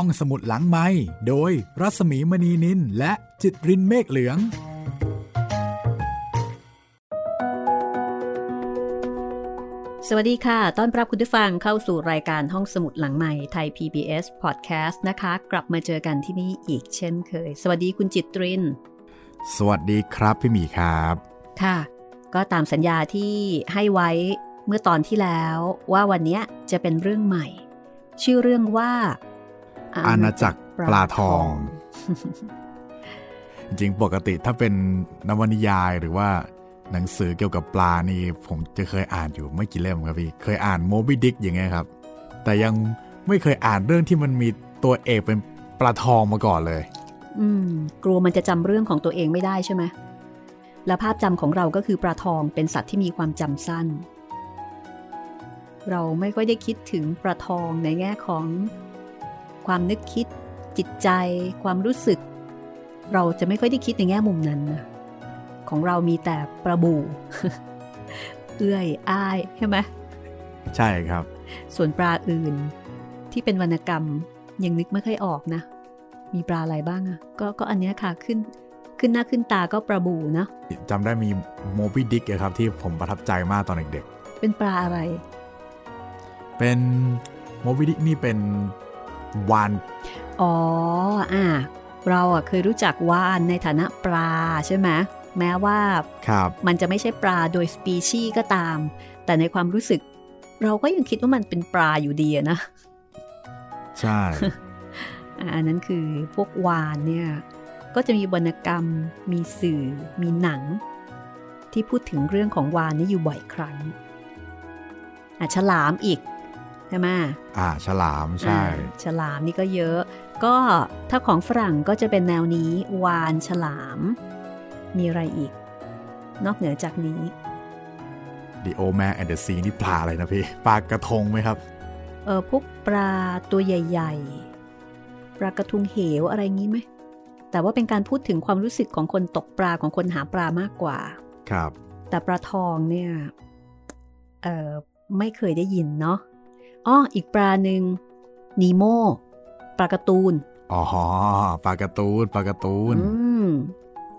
ห้องสมุดหลังไม้โดยรัสมีมณีนินและจิตรินเมฆเหลือง สวัสดีค่ะ ต้อนรับคุณผู้ฟังเข้าสู่รายการห้องสมุดหลังใหม่ไทย PBS Podcast นะคะ กลับมาเจอกันที่นี่อีกเช่นเคย สวัสดีคุณจิตริน สวัสดีครับพี่หมีครับ ค่ะ ก็ตามสัญญาที่ให้ไว้เมื่อตอนที่แล้วว่าวันนี้จะเป็นเรื่องใหม่ ชื่อเรื่องว่า อาณาจักรปลาทอง จริงปกติถ้าเป็นนวนิยายหรือว่าหนังสือเกี่ยวกับปลานี่ผมจะเคยอ่านอยู่ไม่กี่เล่มครับพี่ เคยอ่านโมบิดิกอย่างเงี้ยครับ แต่ยังไม่เคยอ่านเรื่องที่มันมีตัวเอกเป็นปลาทองมาก่อนเลย อืม กลัวมันจะจำเรื่องของตัวเองไม่ได้ใช่ไหมและภาพจำของเราก็คือปลาทองเป็นสัตว์ที่มีความจำสั้น เราไม่ค่อยได้คิดถึงปลาทองในแง่ของ ความนึกคิด จิตใจ ความรู้สึก เราจะไม่ค่อยได้คิดในแง่มุมนั้นนะของเรามีแต่ปลาบูเอื้อยอ้ายใช่ไหมใช่ครับ ส่วนปลาอื่นที่เป็นวรรณกรรมยังนึกไม่ค่อยออกนะ มีปลาอะไรบ้างอะก็ก็อันเนี้ยค่ะขึ้นขึ้นหน้าขึ้นตาก็ปลาบูนะจำได้มีโมบิดิกครับที่ผมประทับใจมากตอนเด็กเป็นปลาอะไรๆเป็นโมบิดิกนี่เป็น วาน อ๋อ อะ เราอะเคยรู้จักวานในฐานะปลาใช่ไหมแม้ว่าครับมันจะไม่ใช่ปลาโดยสปีชีส์ก็ตาม แต่ในความรู้สึก เราก็ยังคิดว่ามันเป็นปลาอยู่ดีอะนะ ใช่อะอันนั้นคือพวกวานเนี่ย ก็จะมีวรรณกรรม มีสื่อ มีหนัง ที่พูดถึงเรื่องของวานนี่อยู่บ่อยครั้งอะฉลามอีก ใช่ไหมอ่า ฉลามใช่อ่าฉลามนี่ก็เยอะ ก็ถ้าของฝรั่งก็จะเป็นแนวนี้ วานฉลาม มีอะไรอีก นอกเหนือจากนี้ The Old Man and the Sea นี่ปลาอะไรนะพี่ ปลากระทงไหมครับ เออพวกปลาตัวใหญ่ ๆ ปลากระทุงเหวอะไรงี้ไหม แต่ว่าเป็นการพูดถึงความรู้สึกของคนตกปลาของคนหาปลามากกว่า ครับ แต่ปลาทองเนี่ย เออไม่เคยได้ยินเนาะ อ้ออีกปลาหนึ่งนีโมปลาการ์ตูนอ๋อปลาการ์ตูนปลาการ์ตูนอืม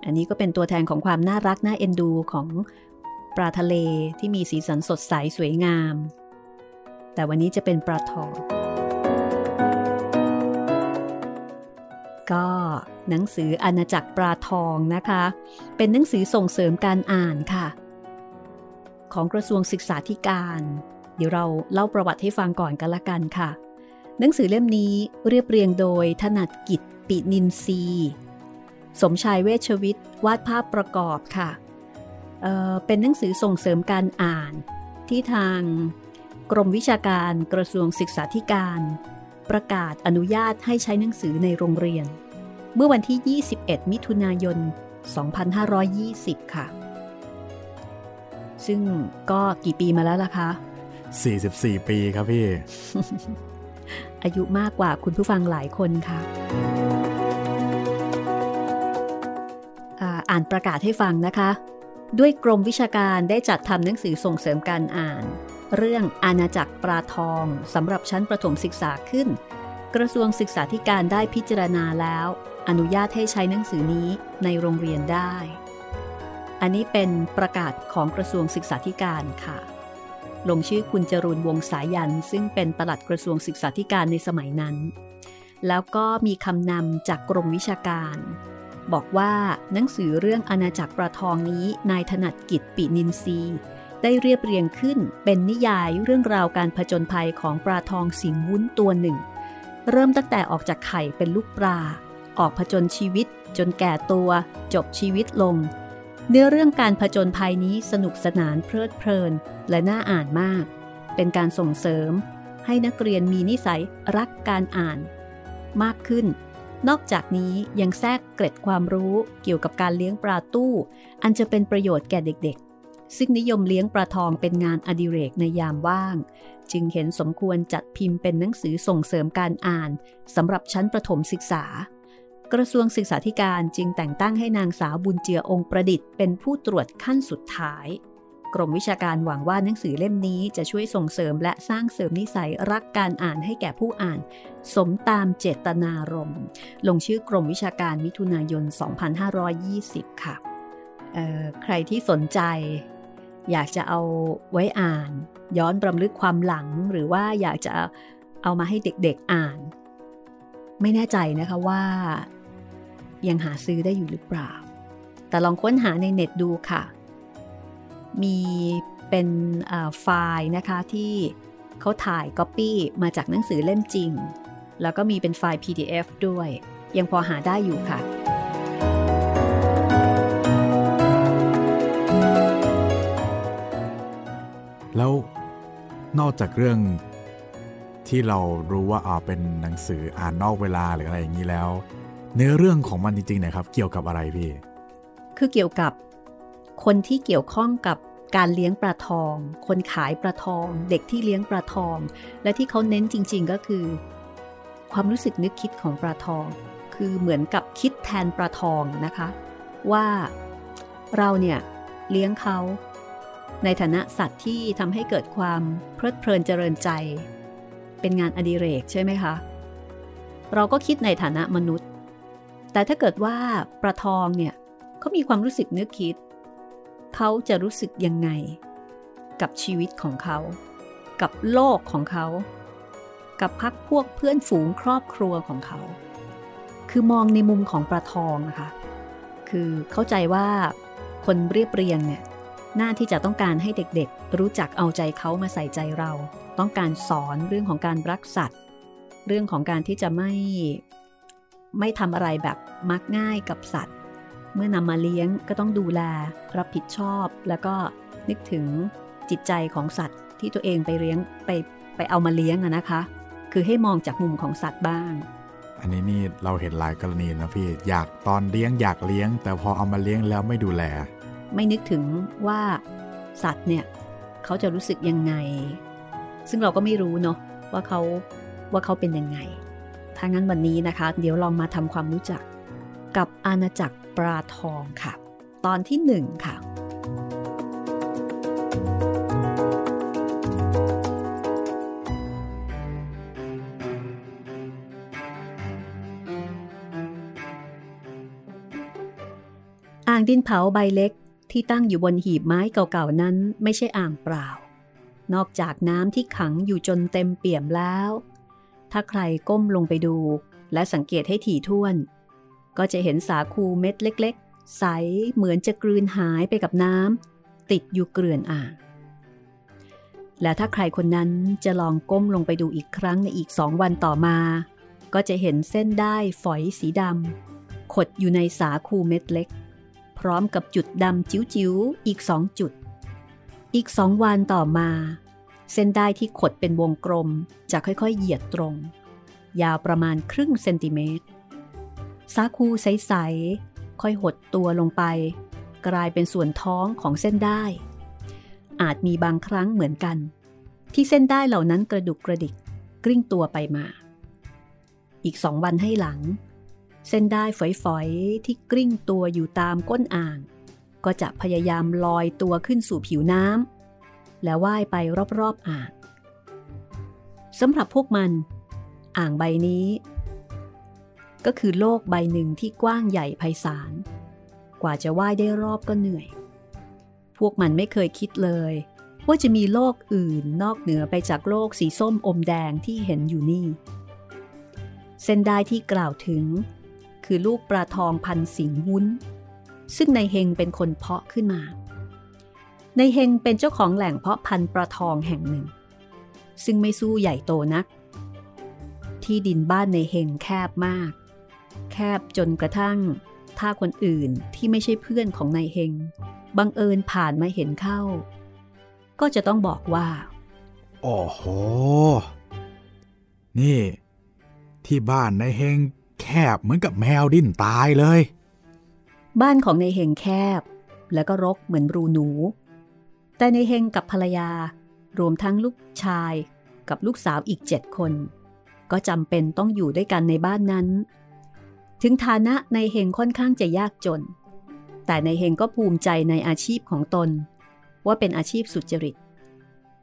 อันนี้ก็เป็นตัวแทนของความน่ารักน่าเอ็นดูของปลาทะเลที่มีสีสันสดใสสวยงาม แต่วันนี้จะเป็นปลาทองก็หนังสืออาณาจักรปลาทองนะคะ เป็นหนังสือส่งเสริมการอ่านค่ะ ของกระทรวงศึกษาธิการ เดี๋ยวเราเล่าประวัติให้ฟังก่อนกันละกันค่ะ หนังสือเล่มนี้เรียบเรียงโดยถนัดกิจปินินทรีสมชายเวชวิทย์วาดภาพประกอบค่ะเเป็นหนังสือส่งเสริมการอ่าน ที่ทางกรมวิชาการกระทรวงศึกษาธิการ ประกาศอนุญาตให้ใช้หนังสือในโรงเรียน เมื่อวันที่ 21 มิถุนายน 2520 ค่ะ ซึ่งก็กี่ปีมาแล้วล่ะคะ 44 ปีครับพี่ อายุมากกว่าคุณผู้ฟังหลายคนค่ะอ่าอ่านประกาศให้ฟังนะคะ ด้วยกรมวิชาการได้จัดทำหนังสือส่งเสริมการอ่าน เรื่องอาณาจักรปลาทองสำหรับชั้นประถมศึกษาขึ้น กระทรวงศึกษาธิการได้พิจารณาแล้ว อนุญาตให้ใช้หนังสือนี้ในโรงเรียนได้ อันนี้เป็นประกาศของกระทรวงศึกษาธิการค่ะ ลงชื่อคุณจรูนวงสายัน ซึ่งเป็นปลัดกระทรวงศึกษาธิการในสมัยนั้น แล้วก็มีคำนำจากกรมวิชาการ บอกว่าหนังสือเรื่องอาณาจักรปลาทองนี้นายถนัดกิจปินินทรีได้เรียบเรียงขึ้นเป็นนิยายเรื่องราวการผจญภัยของปลาทองสิงวุ้นตัวหนึ่ง เริ่มตั้งแต่ออกจากไข่เป็นลูกปลา ออกผจญชีวิตจนแก่ตัว จบชีวิตลง เนื้อเรื่องการผจญภัยนี้สนุกสนานเพลิดเพลิน และน่าอ่านมาก เป็นการส่งเสริม ให้นักเรียนมีนิสัยรักการอ่าน มากขึ้น นอกจากนี้ยังแทรกเกร็ดความรู้เกี่ยวกับการเลี้ยงปลาตู้ อันจะเป็นประโยชน์แก่เด็กๆ ซึ่งนิยมเลี้ยงปลาทองเป็นงานอดิเรกในยามว่าง จึงเห็นสมควรจัดพิมพ์เป็นหนังสือส่งเสริมการอ่านสำหรับชั้นประถมศึกษา กระทรวงศึกษาธิการจึงแต่งตั้งให้นางสาวบุญเจือองค์ประดิษฐ์ เป็นผู้ตรวจขั้นสุดท้าย กรมวิชาการหวังว่าหนังสือเล่มนี้จะช่วยส่งเสริมและสร้างเสริมนิสัยรักการอ่านให้แก่ผู้อ่าน สมตามเจตนารมณ์ลงชื่อกรมวิชาการมิถุนายน 2520 ค่ะใครที่สนใจ อยากจะเอาไว้อ่าน ย้อนรำลึกความหลังหรือว่าอยากจะเอามาให้เด็กๆอ่าน ไม่แน่ใจนะคะว่า ยังหาซื้อได้อยู่หรือเปล่า แต่ลองค้นหาในเน็ตดูค่ะ มีเป็นไฟล์นะคะที่เขาถ่ายก๊อปปี้มาจากหนังสือเล่มจริง แล้วก็มีเป็นไฟล์ PDF ด้วย ยังพอหาได้อยู่ค่ะ แล้วนอกจากเรื่องที่เรารู้ว่าอ่าเป็นหนังสืออ่านนอกเวลาหรืออะไรอย่างนี้แล้ว เนื้อเรื่องของมันจริงๆนะครับ เกี่ยวกับอะไรพี่ คือเกี่ยวกับคนที่เกี่ยวข้องกับการเลี้ยงปลาทอง คนขายปลาทอง เด็กที่เลี้ยงปลาทอง และที่เขาเน้นจริง ๆ ก็คือ ความรู้สึกนึกคิดของปลาทอง คือเหมือนกับคิดแทนปลาทองนะคะ ว่าเราเนี่ยเลี้ยงเขาในฐานะสัตว์ที่ทำให้เกิดความเพลิดเพลินเจริญใจ เป็นงานอดิเรกใช่ไหมคะ เราก็คิดในฐานะมนุษย์ แต่ถ้าเกิดว่าประทองเนี่ยเขามีความรู้สึกนึกคิด เขาจะรู้สึกยังไง กับชีวิตของเขา กับโลกของเขา กับพักพวกเพื่อนฝูงครอบครัวของเขา คือมองในมุมของประทองนะคะคือเข้าใจว่าคนเรียบเรียงเนี่ยหน้าที่จะต้องการให้เด็กๆ รู้จักเอาใจเขามาใส่ใจเรา ต้องการสอนเรื่องของการรักสัตว์ เรื่องของการที่จะไม่ ไม่ทำอะไรแบบมักง่ายกับสัตว์ เมื่อนำมาเลี้ยงก็ต้องดูแล รับผิดชอบ แล้วก็นึกถึงจิตใจของสัตว์ที่ตัวเองไปเลี้ยงไปไปเอามาเลี้ยงอะนะคะ คือให้มองจากมุมของสัตว์บ้าง อันนี้นี่เราเห็นหลายกรณีนะพี่อยากตอนเลี้ยงอยากเลี้ยง แต่พอเอามาเลี้ยงแล้วไม่ดูแล ไม่นึกถึงว่าสัตว์เนี่ยเขาจะรู้สึกยังไง ซึ่งเราก็ไม่รู้เนาะว่าเขาว่าเขาเป็นยังไง ถ้างั้นวันนี้นะคะ เดี๋ยวลองมาทำความรู้จักกับอาณาจักรปลาทองค่ะ ตอนที่หนึ่งค่ะ อ่างดินเผาใบเล็กที่ตั้งอยู่บนหีบไม้เก่าๆนั้นไม่ใช่อ่างเปล่า นอกจากน้ำที่ขังอยู่จนเต็มเปี่ยมแล้ว ถ้าใครก้มลงไปดู และสังเกตให้ถี่ถ้วน ก็จะเห็นสาคูเม็ดเล็ก ๆ ใสเหมือนจะกลืนหายไปกับน้ำติดอยู่เกลื่อนอ่าง และถ้าใครคนนั้นจะลองก้มลงไปดูอีกครั้งในอีกสองวันต่อมา ก็จะเห็นเส้นได้ฝอยสีดำขดอยู่ในสาคูเม็ดเล็ก พร้อมกับจุดดำจิ๋วๆอีกสองจุด อีกสองวันต่อมา เส้นได้ที่ขดเป็นวงกลมจะค่อยๆ เหยียดตรง ยาวประมาณครึ่งเซนติเมตร สาคูใสๆ ค่อยหดตัวลงไป กลายเป็นส่วนท้องของเส้นได้ อาจมีบางครั้งเหมือนกัน ที่เส้นได้เหล่านั้นกระดุกกระดิกกลิ้งตัวไปมา อีกสองวันให้หลัง เส้นได้ฝอยๆ ที่กลิ้งตัวอยู่ตามก้นอ่าง ก็จะพยายามลอยตัวขึ้นสู่ผิวน้ำ แล้วว่ายไปรอบๆอ่างสำหรับพวกมัน อ่างใบนี้ ก็คือโลกใบหนึ่งที่กว้างใหญ่ไพศาล กว่าจะว่ายได้รอบก็เหนื่อย พวกมันไม่เคยคิดเลย ว่าจะมีโลกอื่นนอกเหนือไปจากโลกสีส้มอมแดงที่เห็นอยู่นี่ เส้นได้ที่กล่าวถึง คือลูกปลาทองพันสิงหุ้น ซึ่งในเฮงเป็นคนเพาะขึ้นมา นายเฮงเป็นเจ้าของแหล่งเพาะพันธุ์ปลาทองแห่งหนึ่ง ซึ่งไม่สู้ใหญ่โตนัก ที่ดินบ้านในเฮงแคบมาก แคบจนกระทั่ง ถ้าคนอื่นที่ไม่ใช่เพื่อนของนายเฮงบังเอิญผ่านมาเห็นเข้า ก็จะต้องบอกว่าโอ้โห นี่ ที่บ้านนายเฮงแคบเหมือนกับแมวดิ้นตายเลย บ้านของในเฮงแคบ แล้วก็รกเหมือนรูหนู แต่ในเฮงกับภรรยารวมทั้งลูกชายกับลูกสาวอีกเจ็ดคน ก็จำเป็นต้องอยู่ด้วยกันในบ้านนั้น ถึงฐานะในเฮงค่อนข้างจะยากจน แต่ในเฮงก็ภูมิใจในอาชีพของตน ว่าเป็นอาชีพสุจริต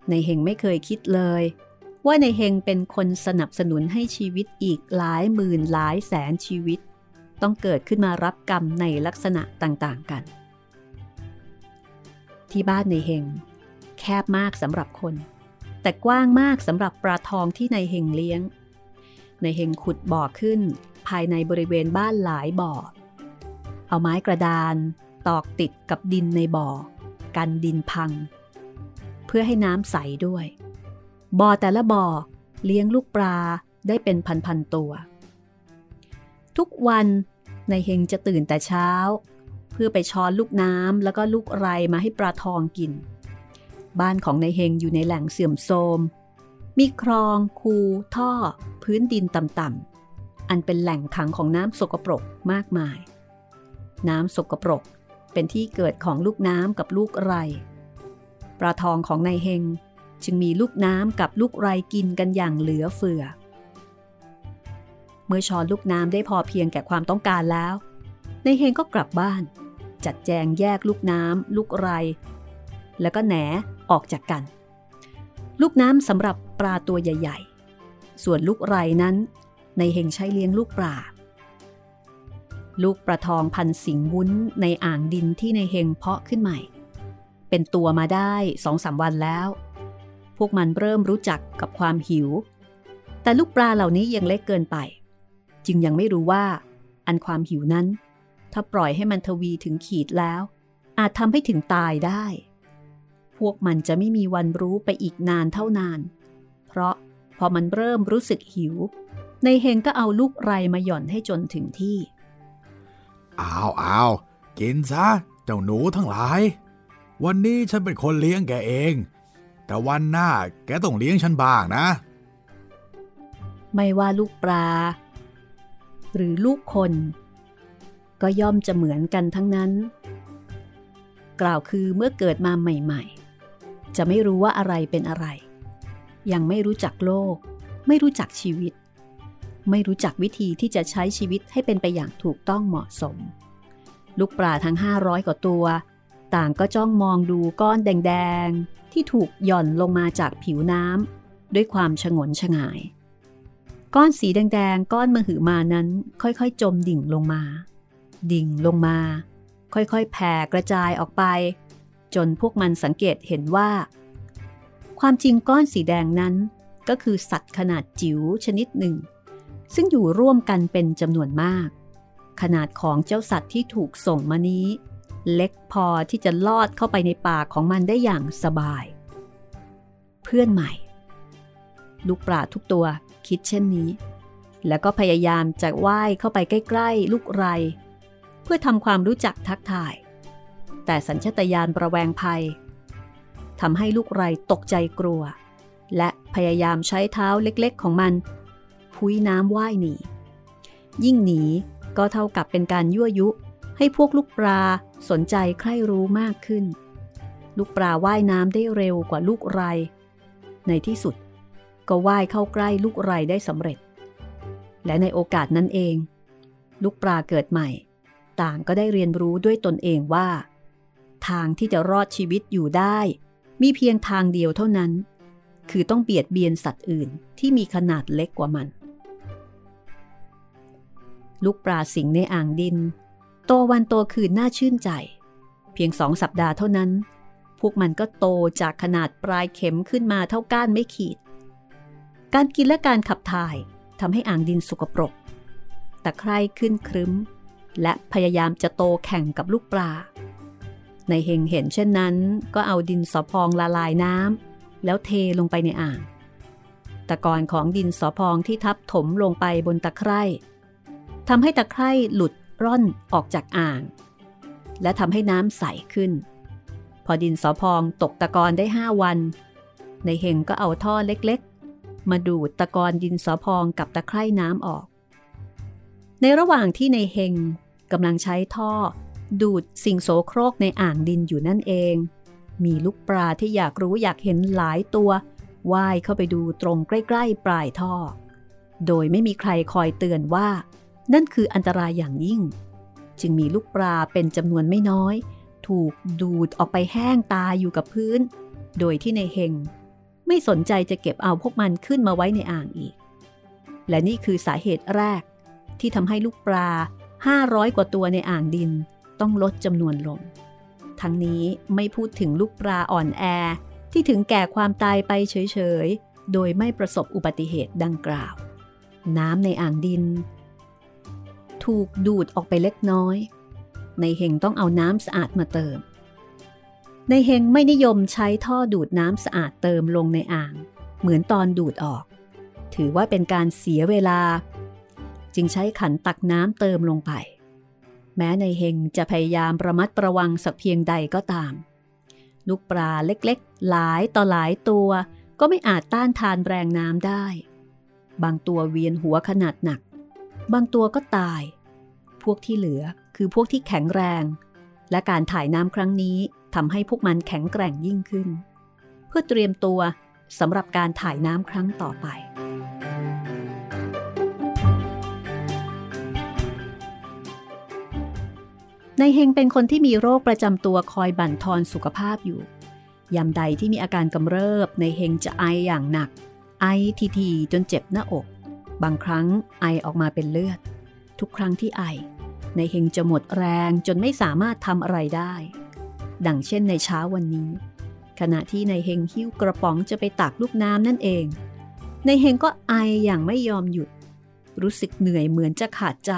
ในเฮงไม่เคยคิดเลย ว่าในเฮงเป็นคนสนับสนุนให้ชีวิตอีกหลายหมื่นหลายแสนชีวิต ต้องเกิดขึ้นมารับกรรมในลักษณะต่างๆกัน ที่บ้านในเฮง แคบมากสำหรับคน แต่กว้างมากสำหรับปลาทองที่ในเฮงเลี้ยง ในเฮงขุดบ่อขึ้น ภายในบริเวณบ้านหลายบ่อ เอาไม้กระดาน ตอกติดกับดินในบ่อ กันดินพัง เพื่อให้น้ำใสด้วย บ่อแต่ละบ่อเลี้ยงลูกปลาได้เป็นพันๆตัว ทุกวันในเฮงจะตื่นแต่เช้า เพื่อไปช้อนลูกน้ำแล้วก็ลูกไรมาให้ปลาทองกิน บ้านของในเฮงอยู่ในแหล่งเสื่อมโทรม มีคลอง คู ท่อ พื้นดินต่ำๆ อันเป็นแหล่งขังของน้ำสกปรกมากมาย น้ำสกปรกเป็นที่เกิดของลูกน้ำกับลูกไร ปลาทองของนายเฮงจึงมีลูกน้ำกับลูกไรกินกันอย่างเหลือเฟือ เมื่อช้อนลูกน้ำได้พอเพียงแก่ความต้องการแล้วนายเฮงก็กลับบ้าน จัดแจงแยกลูกน้ำลูกไร แล้วก็แหนออกจากกัน ลูกน้ำสำหรับปลาตัวใหญ่ ๆ ส่วนลูกไรนั้นในเฮงใช้เลี้ยงลูกปลาลูกประทองพันสิงวุ้นในอ่างดินที่ในเฮงเพาะขึ้นใหม่ เป็นตัวมาได้สองสาวันแล้ว พวกมันเริ่มรู้จักกับความหิว แต่ลูกปลาเหล่านี้ยังเล็กเกินไป จึงยังไม่รู้ว่า อันความหิวนั้น ถ้าปล่อยให้มันทวีถึงขีดแล้ว อาจทำให้ถึงตายได้ พวกมันจะไม่มีวันรู้ไปอีกนานเท่านาน เพราะพอมันเริ่มรู้สึกหิว ในเฮงก็เอาลูกไรมาหย่อนให้จนถึงที่ อ้าวอ้าวกินซะ เจ้าหนูทั้งหลาย วันนี้ฉันเป็นคนเลี้ยงแกเอง แต่วันหน้าแกต้องเลี้ยงฉันบ้างนะ ไม่ว่าลูกปลา หรือลูกคน ก็ย่อมจะเหมือนกันทั้งนั้น กล่าวคือเมื่อเกิดมาใหม่ ๆ จะไม่รู้ว่าอะไรเป็นอะไร ยังไม่รู้จักโลก ไม่รู้จักชีวิต ไม่รู้จักวิธีที่จะใช้ชีวิตให้เป็นไปอย่างถูกต้องเหมาะสม ลูกปลาทั้ง 500 กว่าตัว ต่างก็จ้องมองดูก้อนแดง ๆ ที่ถูกหย่อนลงมาจากผิวน้ำด้วยความฉงนฉงาย ก้อนสีแดง ๆ ก้อนมหึมานั้นค่อย ๆ จมดิ่งลงมา ดิ่งลงมา ค่อยๆ แผ่กระจายออกไป จนพวกมันสังเกตเห็นว่า ความจริงก้อนสีแดงนั้น ก็คือสัตว์ขนาดจิ๋วชนิดหนึ่ง ซึ่งอยู่ร่วมกันเป็นจำนวนมาก ขนาดของเจ้าสัตว์ที่ถูกส่งมานี้ เล็กพอที่จะลอดเข้าไปในปากของมันได้อย่างสบาย เพื่อนใหม่ ลูกปลาทุกตัวคิดเช่นนี้แล้วก็พยายามจะว่ายเข้าไปใกล้ ๆ ลูกไร เพื่อทำความรู้จักทักทาย แต่สัญชตาตญาณประแวงภัยทำให้ลูกไรตกใจกลัว และพยายามใช้เท้าเล็กๆของมัน พุ้ยน้ำว่ายหนี ยิ่งหนีก็เท่ากับเป็นการยั่วยุ ให้พวกลูกปลาสนใจใคร่รู้มากขึ้น ลูกปลาว่ายน้ำได้เร็วกว่าลูกไร ในที่สุดก็ว่ายเข้าใกล้ลูกไรได้สำเร็จ และในโอกาสนั้นเอง ลูกปลาเกิดใหม่ ต่างก็ได้เรียนรู้ด้วยตนเองว่า ทางที่จะรอดชีวิตอยู่ได้ มีเพียงทางเดียวเท่านั้น คือต้องเบียดเบียนสัตว์อื่นที่มีขนาดเล็กกว่ามัน ลูกปลาสิงในอ่างดิน โตวันโตคืนน่าชื่นใจ เพียงสองสัปดาห์เท่านั้น พวกมันก็โตจากขนาดปลายเข็มขึ้นมาเท่าก้านไม่ขีด การกินและการขับถ่ายทำให้อ่างดินสกปรกตะไคร่ขึ้นครึ้ม และพยายามจะโตแข่งกับลูกปลา ในเฮงเห็นเช่นนั้นก็เอาดินสอพองละลายน้ำแล้วเทลงไปในอ่าง ตะกอนของดินสอพองที่ทับถมลงไปบนตะไคร่ทำให้ตะไคร่หลุดร่อนออกจากอ่าง และทำให้น้ำใสขึ้น พอดินสอพองตกตะกอนได้ห้าวัน ในเฮงก็เอาท่อเล็กๆ มาดูดตะกอนดินสอพองกับตะไคร่น้ำออก ในระหว่างที่ในเฮง กำลังใช้ท่อ ดูดสิ่งโสโครกในอ่างดินอยู่นั่นเอง มีลูกปลาที่อยากรู้อยากเห็นหลายตัวว่ายเข้าไปดูตรงใกล้ ๆ ปลายท่อ โดยไม่มีใครคอยเตือนว่า นั่นคืออันตรายอย่างยิ่ง จึงมีลูกปลาเป็นจำนวนไม่น้อย ถูกดูดออกไปแห้งตายอยู่กับพื้น โดยที่ในเฮงไม่สนใจจะเก็บเอาพวกมันขึ้นมาไว้ในอ่างอีก และนี่คือสาเหตุแรกที่ทำให้ลูกปลา 500 กว่าตัวในอ่างดินต้องลดจำนวนลง ทั้งนี้ไม่พูดถึงลูกปลาอ่อนแอที่ถึงแก่ความตายไปเฉยๆ โดยไม่ประสบอุบัติเหตุดังกล่าว น้ำในอ่างดิน ถูกดูดออกไปเล็กน้อย ในเฮงต้องเอาน้ำสะอาดมาเติม ในเฮงไม่นิยมใช้ท่อดูดน้ำสะอาดเติมลงในอ่าง เหมือนตอนดูดออก ถือว่าเป็นการเสียเวลา จึงใช้ขันตักน้ำเติมลงไป แม้ในเฮงจะพยายามระมัดระวังสักเพียงใดก็ตาม ลูกปลาเล็กๆ หลายต่อหลายตัวก็ไม่อาจต้านทานแรงน้ำได้ บางตัวเวียนหัวขนาดหนัก บางตัวก็ตาย พวกที่เหลือคือพวกที่แข็งแรง และการถ่ายน้ำครั้งนี้ทำให้พวกมันแข็งแกร่งยิ่งขึ้น เพื่อเตรียมตัวสำหรับการถ่ายน้ำครั้งต่อไป ในเฮงเป็นคนที่มีโรคประจำตัวคอยบั่นทอนสุขภาพอยู่ ยามใดที่มีอาการกำเริบในเฮงจะไออย่างหนัก ไอทีทีจนเจ็บหน้าอก บางครั้งไอออกมาเป็นเลือด ทุกครั้งที่ไอในเฮงจะหมดแรงจนไม่สามารถทำอะไรได้ ดังเช่นในเช้าวันนี้ ขณะที่ในเฮงหิ้วกระป๋องจะไปตักลูกน้ำนั่นเองในเฮงก็ไออย่างไม่ยอมหยุด รู้สึกเหนื่อยเหมือนจะขาดใจ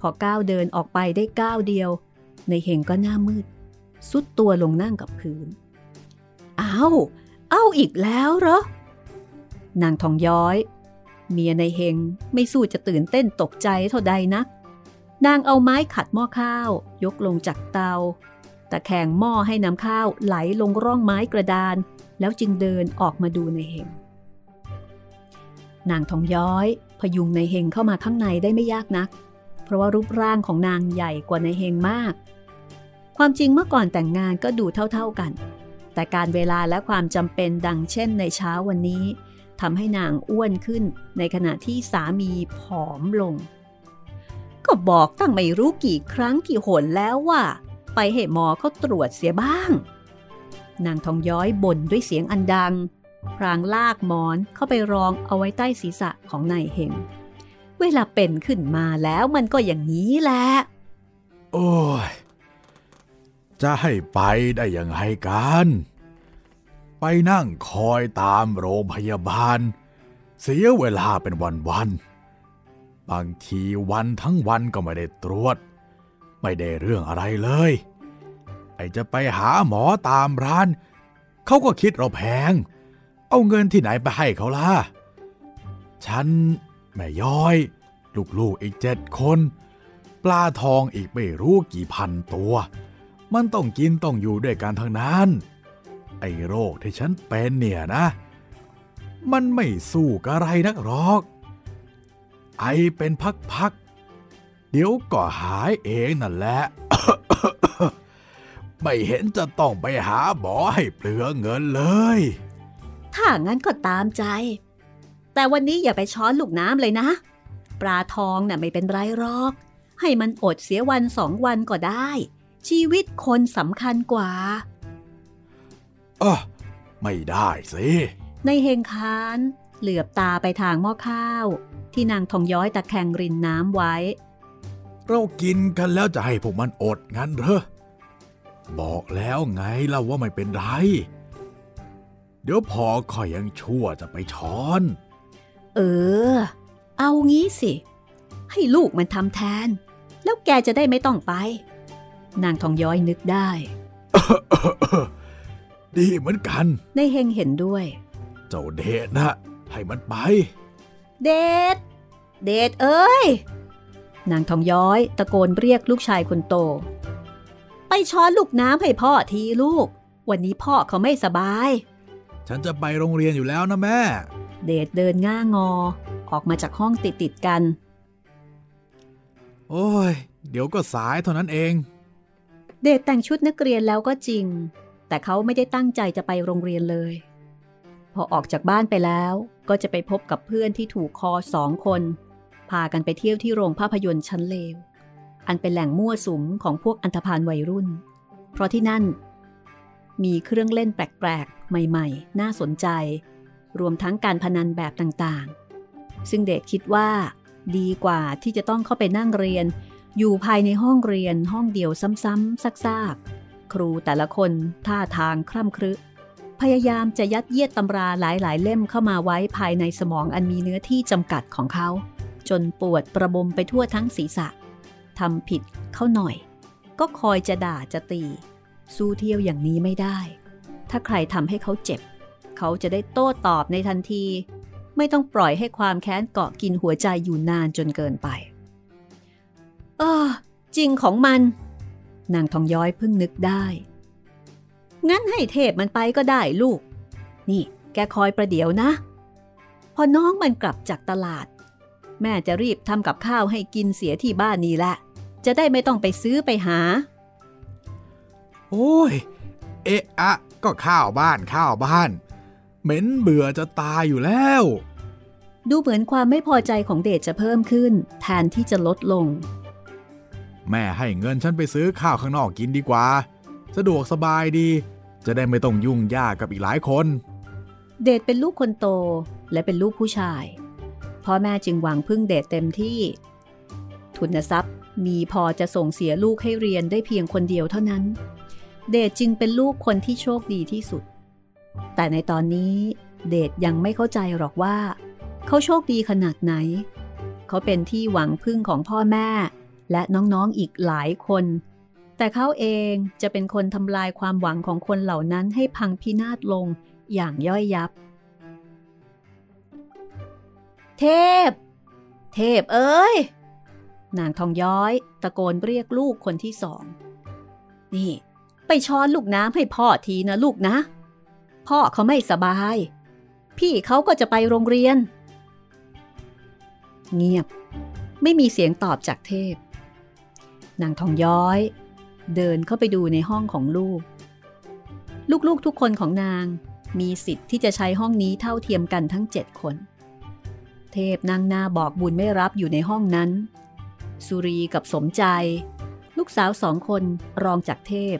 พอก้าวเดินออกไปได้ก้าวเดียว ในเฮงก็หน้ามืด สุดตัวลงนั่งกับพื้น อ้าว เอาอีกแล้วเหรอ นางทองย้อย เมียในเฮงไม่สู้จะตื่นเต้นตกใจเท่าใดนะนางเอาไม้ขัดหม้อข้าว ยกลงจากเตาแต่แข่งหม้อให้น้ำข้าวไหลลงร่องไม้กระดาน แล้วจึงเดินออกมาดูในเฮงนางทองย้อย พยุงในเฮงเข้ามาข้างในได้ไม่ยากนัก เพราะว่ารูปร่างของนางใหญ่กว่าในเฮงมาก ความจริงเมื่อก่อนแต่งงานก็ดูเท่าๆกัน แต่การเวลาและความจำเป็นดังเช่นในเช้าวันนี้ทำให้นางอ้วนขึ้นในขณะที่สามีผอมลง ก็บอกตั้งไม่รู้กี่ครั้งกี่หนแล้วว่า ไปให้หมอเขาตรวจเสียบ้าง นางทองย้อยบ่นด้วยเสียงอันดัง พรางลากหมอนเข้าไปรองเอาไว้ใต้ศีรษะของนายเฮง เวลาเป็นขึ้นมาแล้วมันก็อย่างนี้แหละ โอ้ย จะให้ไปได้ยังไงกัน ไปนั่งคอยตามโรงพยาบาล เสียเวลาเป็นวันๆบางทีวันทั้งวันก็ไม่ได้ตรวจ ไม่ได้เรื่องอะไรเลย ไอจะไปหาหมอตามร้าน เขาก็คิดเราแพง เอาเงินที่ไหนไปให้เขาล่ะ ฉัน แม่ย้อย ลูกๆอีกเจ็ดคน ปลาทองอีกไม่รู้กี่พันตัว มันต้องกินต้องอยู่ด้วยกันทั้งนั้น ไอ้โรคที่ฉันเป็นเนี่ยนะ มันไม่สู้กับอะไรนักหรอก ไอเป็นพักๆ เดี๋ยวก็หายเองนั่นแหละ ไม่เห็นจะต้องไปหาหมอให้เปลืองเงินเลย ถ้างั้นก็ตามใจ แต่วันนี้อย่าไปช้อนลูกน้ำเลยนะ ปลาทองน่ะไม่เป็นไรหรอก ให้มันอดเสียวันสองวันก็ได้ ชีวิตคนสำคัญกว่าเออไม่ได้สิในเฮงคานเหลือบตาไปทางหม้อข้าว ที่นางทองย้อยตะแคงรินน้ำไว้ เรากินกันแล้วจะให้พวกมันอดงั้นเหรอ บอกแล้วไงเราว่าไม่เป็นไร เดี๋ยวพอคอยยังชั่วจะไปช้อน เออ เอางี้สิ ให้ลูกมันทำแทน แล้วแกจะได้ไม่ต้องไป นางทองย้อยนึกได้ ดีเหมือนกัน ในเฮงเห็นด้วย เจ้าเดชนะ ให้มันไป เดดเดดเอ้ย นางทองย้อยตะโกนเรียกลูกชายคนโต ไปช้อนลูกน้ำให้พ่อทีลูก วันนี้พ่อเขาไม่สบาย ฉันจะไปโรงเรียนอยู่แล้วนะแม่ เดดเดินง่างอ ออกมาจากห้องติดติดๆกัน โอ้ย เดี๋ยวก็สายเท่านั้นเอง เดดแต่งชุดนักเรียนแล้วก็จริง แต่เขาไม่ได้ตั้งใจจะไปโรงเรียนเลย พอออกจากบ้านไปแล้วก็จะไปพบกับเพื่อนที่ถูกคอสองคน พากันไปเที่ยวที่โรงภาพยนตร์ชั้นเลว อันเป็นแหล่งมั่วสุมของพวกอันธพาลวัยรุ่น เพราะที่นั่นมีเครื่องเล่นแปลกๆ ใหม่ๆ น่าสนใจ รวมทั้งการพนันแบบต่างๆ ซึ่งเดชคิดว่า ดีกว่าที่จะต้องเข้าไปนั่งเรียน อยู่ภายในห้องเรียนห้องเดียวซ้ำๆซากๆ ครูแต่ละคนท่าทางคร่ำครึ พยายามจะยัดเยียดตำราหลายๆ เล่มเข้ามาไว้ภายในสมองอันมีเนื้อที่จำกัดของเขา จนปวดประบมไปทั่วทั้งศีรษะทำผิดเข้าหน่อย ก็คอยจะด่าจะตี สู้เที่ยวอย่างนี้ไม่ได้ ถ้าใครทำให้เขาเจ็บ เขาจะได้โต้ตอบในทันที ไม่ต้องปล่อยให้ความแค้นเกาะกินหัวใจอยู่นานจนเกินไปเออจริงของมัน นางทองย้อยเพิ่งนึกได้ งั้นให้เทพมันไปก็ได้ลูก นี่แกคอยประเดี๋ยวนะ พอน้องมันกลับจากตลาด แม่จะรีบทำกับข้าวให้กินเสียที่บ้านนี่แหละ จะได้ไม่ต้องไปซื้อไปหา โอ้ย เอะอะก็ข้าวบ้านข้าวบ้าน เหม็นเบื่อจะตายอยู่แล้ว ดูเหมือนความไม่พอใจของเดชจะเพิ่มขึ้น แทนที่จะลดลง แม่ให้เงินฉันไปซื้อข้าวข้างนอกกินดีกว่า สะดวกสบายดี จะได้ไม่ต้องยุ่งยากกับอีกหลายคน เดชเป็นลูกคนโตและเป็นลูกผู้ชายพ่อแม่จึงหวังพึ่งเดชเต็มที่ ทุนทรัพย์มีพอจะส่งเสียลูกให้เรียนได้เพียงคนเดียวเท่านั้น เดชจึงเป็นลูกคนที่โชคดีที่สุด แต่ในตอนนี้เดชยังไม่เข้าใจหรอกว่า เขาโชคดีขนาดไหน เขาเป็นที่หวังพึ่งของพ่อแม่ และน้องๆอีกหลายคน แต่เขาเองจะเป็นคนทำลายความหวังของคนเหล่านั้นให้พังพินาศลงอย่างย่อยยับ เทพ เทพเอ้ย นางทองย้อยตะโกนเรียกลูกคนที่สอง นี่ ไปช้อนลูกน้ำให้พ่อทีนะลูกนะ พ่อเขาไม่สบาย พี่เขาก็จะไปโรงเรียน เงียบ ไม่มีเสียงตอบจากเทพ นางทองย้อย เดินเข้าไปดูในห้องของลูก ลูกๆทุกคนของนางมีสิทธิ์ที่จะใช้ห้องนี้เท่าเทียมกันทั้งเจ็ดคน เทพนางนาบอกบุญไม่รับอยู่ในห้องนั้น สุรีกับสมใจ ลูกสาวสองคนรองจากเทพ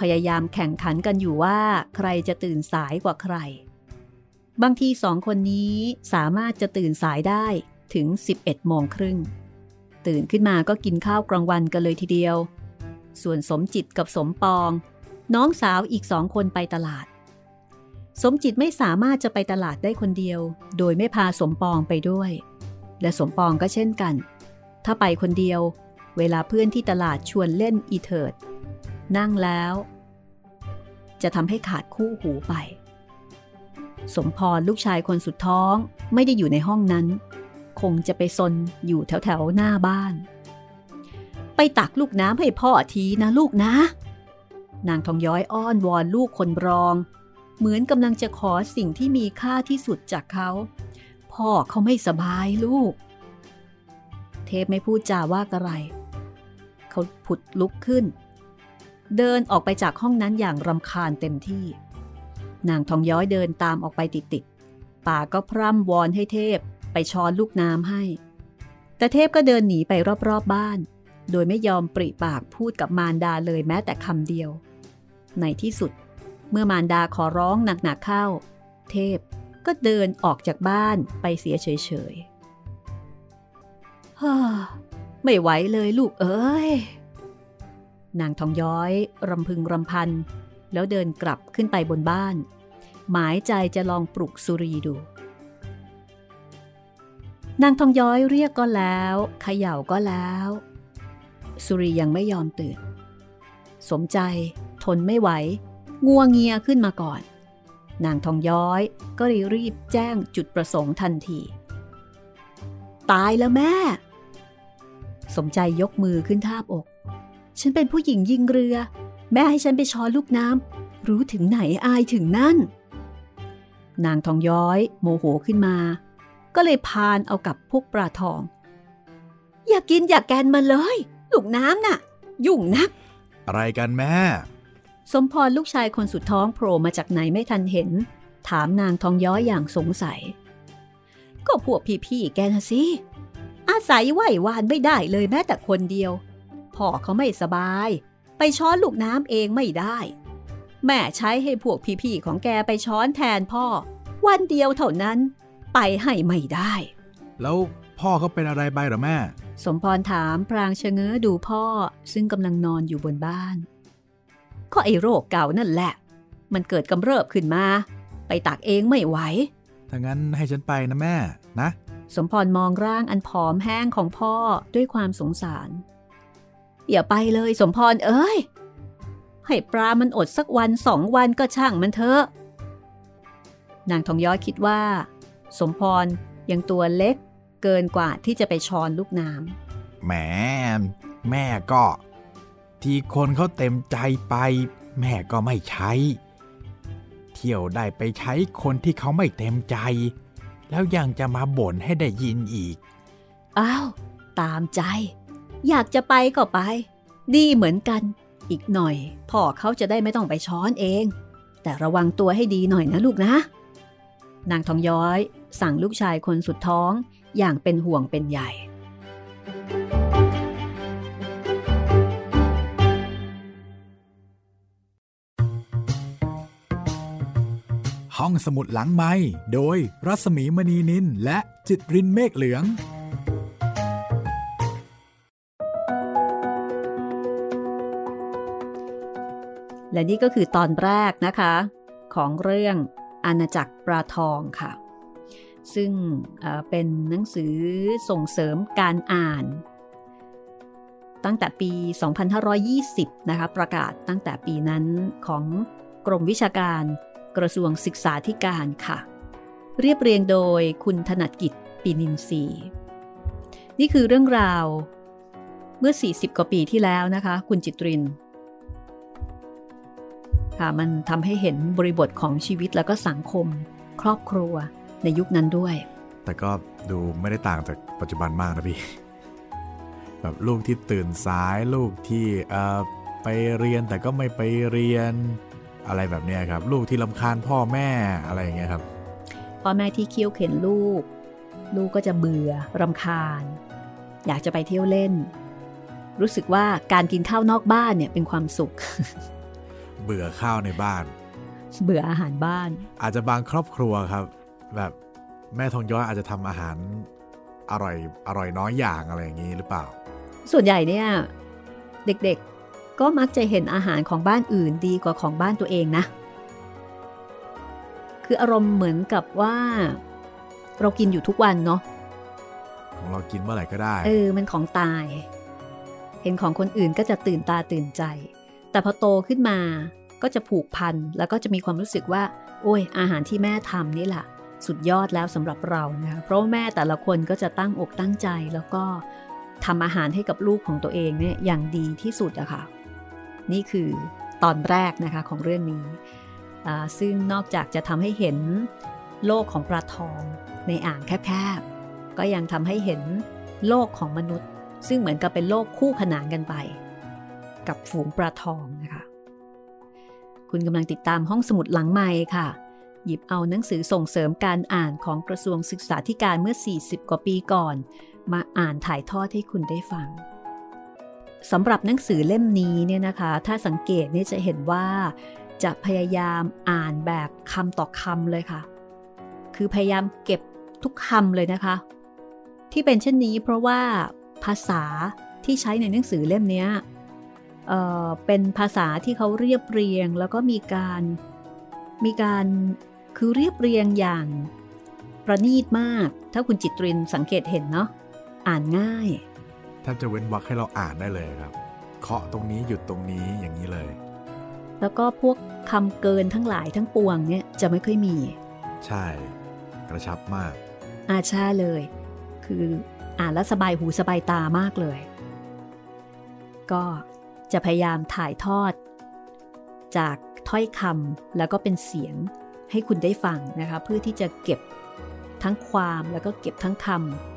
พยายามแข่งขันกันอยู่ว่า ใครจะตื่นสายกว่าใคร บางทีสองคนนี้สามารถจะตื่นสายได้ถึง 11โมงครึ่ง ตื่นขึ้นมาก็กินข้าวกลางวันกันเลยทีเดียว ส่วนสมจิตกับสมปอง น้องสาวอีกสองคนไปตลาด สมจิตไม่สามารถจะไปตลาดได้คนเดียว โดยไม่พาสมปองไปด้วย และสมปองก็เช่นกัน ถ้าไปคนเดียว เวลาเพื่อนที่ตลาดชวนเล่นอีเทิร์ด นั่งแล้ว จะทำให้ขาดคู่หูไป สมพรลูกชายคนสุดท้องไม่ได้อยู่ในห้องนั้น คงจะไปซนอยู่แถวๆหน้าบ้าน ไปตักลูกน้ำให้พ่อทีนะลูกนะ นางทองย้อยอ้อนวอนลูกคนรอง เหมือนกำลังจะขอสิ่งที่มีค่าที่สุดจากเขา พ่อเขาไม่สบายลูก เทพไม่พูดจาว่าอะไรเขาผุดลุกขึ้น เดินออกไปจากห้องนั้นอย่างรำคาญเต็มที่ นางทองย้อยเดินตามออกไปติดๆป่าก็พร่ำวอนให้เทพไปช้อนลูกน้ำให้ แต่เทพก็เดินหนีไปรอบๆบ้าน โดยไม่ยอมปริปากพูดกับมารดาเลยแม้แต่คำเดียว ในที่สุด เมื่อมารดาขอร้องหนักๆเข้า เทพก็เดินออกจากบ้านไปเสียเฉยๆฮ่าไม่ไหวเลยลูกเอ้ย นางทองย้อยรำพึงรำพัน แล้วเดินกลับขึ้นไปบนบ้าน หมายใจจะลองปลุกสุรีดู นางทองย้อยเรียกก็แล้วเขย่าก็แล้ว สุรียังไม่ยอมตื่น สมใจทนไม่ไหว งัวงเงียขึ้นมาก่อน นางทองย้อยก็รีบแจ้งจุดประสงค์ทันที ตายแล้วแม่ สมใจยกมือขึ้นทาบอก ฉันเป็นผู้หญิงยิงเรือ แม่ให้ฉันไปช้อนลูกน้ำรู้ถึงไหนอายถึงนั่น นางทองย้อย โมโหขึ้นมา ก็เลยพานเอากับพวกปลาทอง อย่ากกินอย่ากแกนมาเลย ลูกน้ำน่ะ ยุ่งนัก อะไรกันแม่ สมพรลูกชายคนสุดท้องโผล่มาจากไหนไม่ทันเห็น ถามนางทองย้อยอย่างสงสัย ก็พวกพี่ๆแกนะสิอาศัยไหววานไม่ได้เลยแม้แต่คนเดียว พ่อเขาไม่สบาย ไปช้อนลูกน้ำเองไม่ได้ แม่ใช้ให้พวกพี่ๆของแกไปช้อนแทนพ่อ วันเดียวเท่านั้น ไปให้ไม่ได้ แล้วพ่อเขาเป็นอะไรไปหรอแม่ สมพรถามพรางเชงเง้อดูพ่อซึ่งกำลังนอนอยู่บนบ้าน ก็ไอโรคเก่านั่นแหละ มันเกิดกำเริบขึ้นมา ไปตักเองไม่ไหวถ้างั้นให้ฉันไปนะแม่นะ สมพรมองร่างอันผอมแห้งของพ่อด้วยความสงสาร อย่าไปเลยสมพรเอ้ย ให้ปลามันอดสักวันสองวันก็ช่างมันเถอะ นางทองย้อยคิดว่า สมพรยังตัวเล็กเกินกว่าที่จะไปช้อนลูกน้ำแหมแม่ก็ ที่คนเขาเต็มใจไป แม่ก็ไม่ใช้ เที่ยวได้ไปใช้คนที่เขาไม่เต็มใจ แล้วยังจะมาบ่นให้ได้ยินอีก อ้าว ตามใจ อยากจะไปก็ไป ดีเหมือนกัน อีกหน่อย พ่อเขาจะได้ไม่ต้องไปช้อนเอง แต่ระวังตัวให้ดีหน่อยนะลูกนะ นางทองย้อย สั่งลูกชายคนสุดท้องอย่างเป็นห่วงเป็นใหญ่ ห้องสมุดหลังไม้โดยรัสมีมณีนินและจิตรินเมฆเหลือง และนี่ก็คือตอนแรกนะคะ ของเรื่องอาณาจักรปลาทองค่ะ ซึ่งเป็นหนังสือส่งเสริมการอ่าน ตั้งแต่ปี 2520 นะคะ ประกาศตั้งแต่ปีนั้นของกรมวิชาการกระทรวงศึกษาธิการค่ะ เรียบเรียงโดยคุณถนัดกิจปีนินทรีนี่คือเรื่องราวเมื่อ 40 กว่าปีที่แล้วนะคะ คุณจิตริน ค่ะ มันทำให้เห็นบริบทของชีวิตแล้วก็สังคม ครอบครัวในยุคนั้นด้วย แต่ก็ดูไม่ได้ต่างจากปัจจุบันมากนะพี่ แบบลูกที่ตื่นสายลูกที่ไปเรียนแต่ก็ไม่ไปเรียนอะไรแบบนี้ครับ ลูกที่ลำคาญพ่อแม่อะไรอย่างเงี้ยครับ พ่อแม่ที่เคี้ยวเข็นลูก ลูกก็จะเบื่อรำคาญ อยากจะไปเที่ยวเล่น รู้สึกว่าการกินข้าวนอกบ้านเนี่ยเป็นความสุข เบื่อข้าวในบ้าน เบื่ออาหารบ้าน อาจจะบางครอบครัวครับ แบบแม่ทองย้อยอาจจะทำอาหารอร่อยอร่อยน้อยอย่างอะไรอย่างนี้หรือเปล่า ส่วนใหญ่เนี่ยเด็กๆก็มักจะเห็นอาหารของบ้านอื่นดีกว่าของบ้านตัวเองนะ คืออารมณ์เหมือนกับว่า เรากินอยู่ทุกวันเนาะของเรากินเมื่อไหร่ก็ได้ เออ มันของตาย เห็นของคนอื่นก็จะตื่นตาตื่นใจ แต่พอโตขึ้นมาก็จะผูกพันแล้วก็จะมีความรู้สึกว่า โอ้ย อาหารที่แม่ทำนี่แหละสุดยอดแล้วสำหรับเรานะเพราะแม่แต่ละคนก็จะตั้งอกตั้งใจแล้วก็ทำอาหารให้กับลูกของตัวเองเนี่ยอย่างดีที่สุดอะคะ่ะ นี่คือตอนแรกนะคะของเรื่องนี้ ซึ่งนอกจากจะทำให้เห็นโลกของปลาทองในอ่างแคบๆ ก็ยังทำให้เห็นโลกของมนุษย์ ซึ่งเหมือนกับเป็นโลกคู่ขนานกันไป กับฝูงปลาทองนะคะ คุณกำลังติดตามห้องสมุดหลังใหม่ค่ะ หยิบเอาหนังสือส่งเสริมการอ่านของกระทรวงศึกษาธิการเมื่อ 40 กว่าปีก่อน มาอ่านถ่ายทอดให้คุณได้ฟังสำหรับหนังสือเล่มนี้เนี่ยนะคะ ถ้าสังเกตเนี่ยจะเห็นว่าจะพยายามอ่านแบบคำต่อคำเลยค่ะ คือพยายามเก็บทุกคำเลยนะคะ ที่เป็นเช่นนี้เพราะว่าภาษาที่ใช้ในหนังสือเล่มนี้ เเป็นภาษาที่เขาเรียบเรียง แล้วก็มีการมีการคือเรียบเรียงอย่างประณีตมาก ถ้าคุณจิตรินสังเกตเห็นเนาะอ่านง่ายแทบจะเว้นวรรคให้เราอ่านได้เลยครับ เคาะตรงนี้หยุดตรงนี้อย่างนี้เลย แล้วก็พวกคำเกินทั้งหลายทั้งปวงเนี่ยจะไม่ค่อยมี ใช่ กระชับมาก อาชาเลย คืออ่านแล้วสบายหูสบายตามากเลย ก็ จะพยายามถ่ายทอด จากถ้อยคำแล้วก็เป็นเสียงให้คุณได้ฟังนะคะ เพื่อที่จะเก็บทั้งความแล้วก็เก็บทั้งค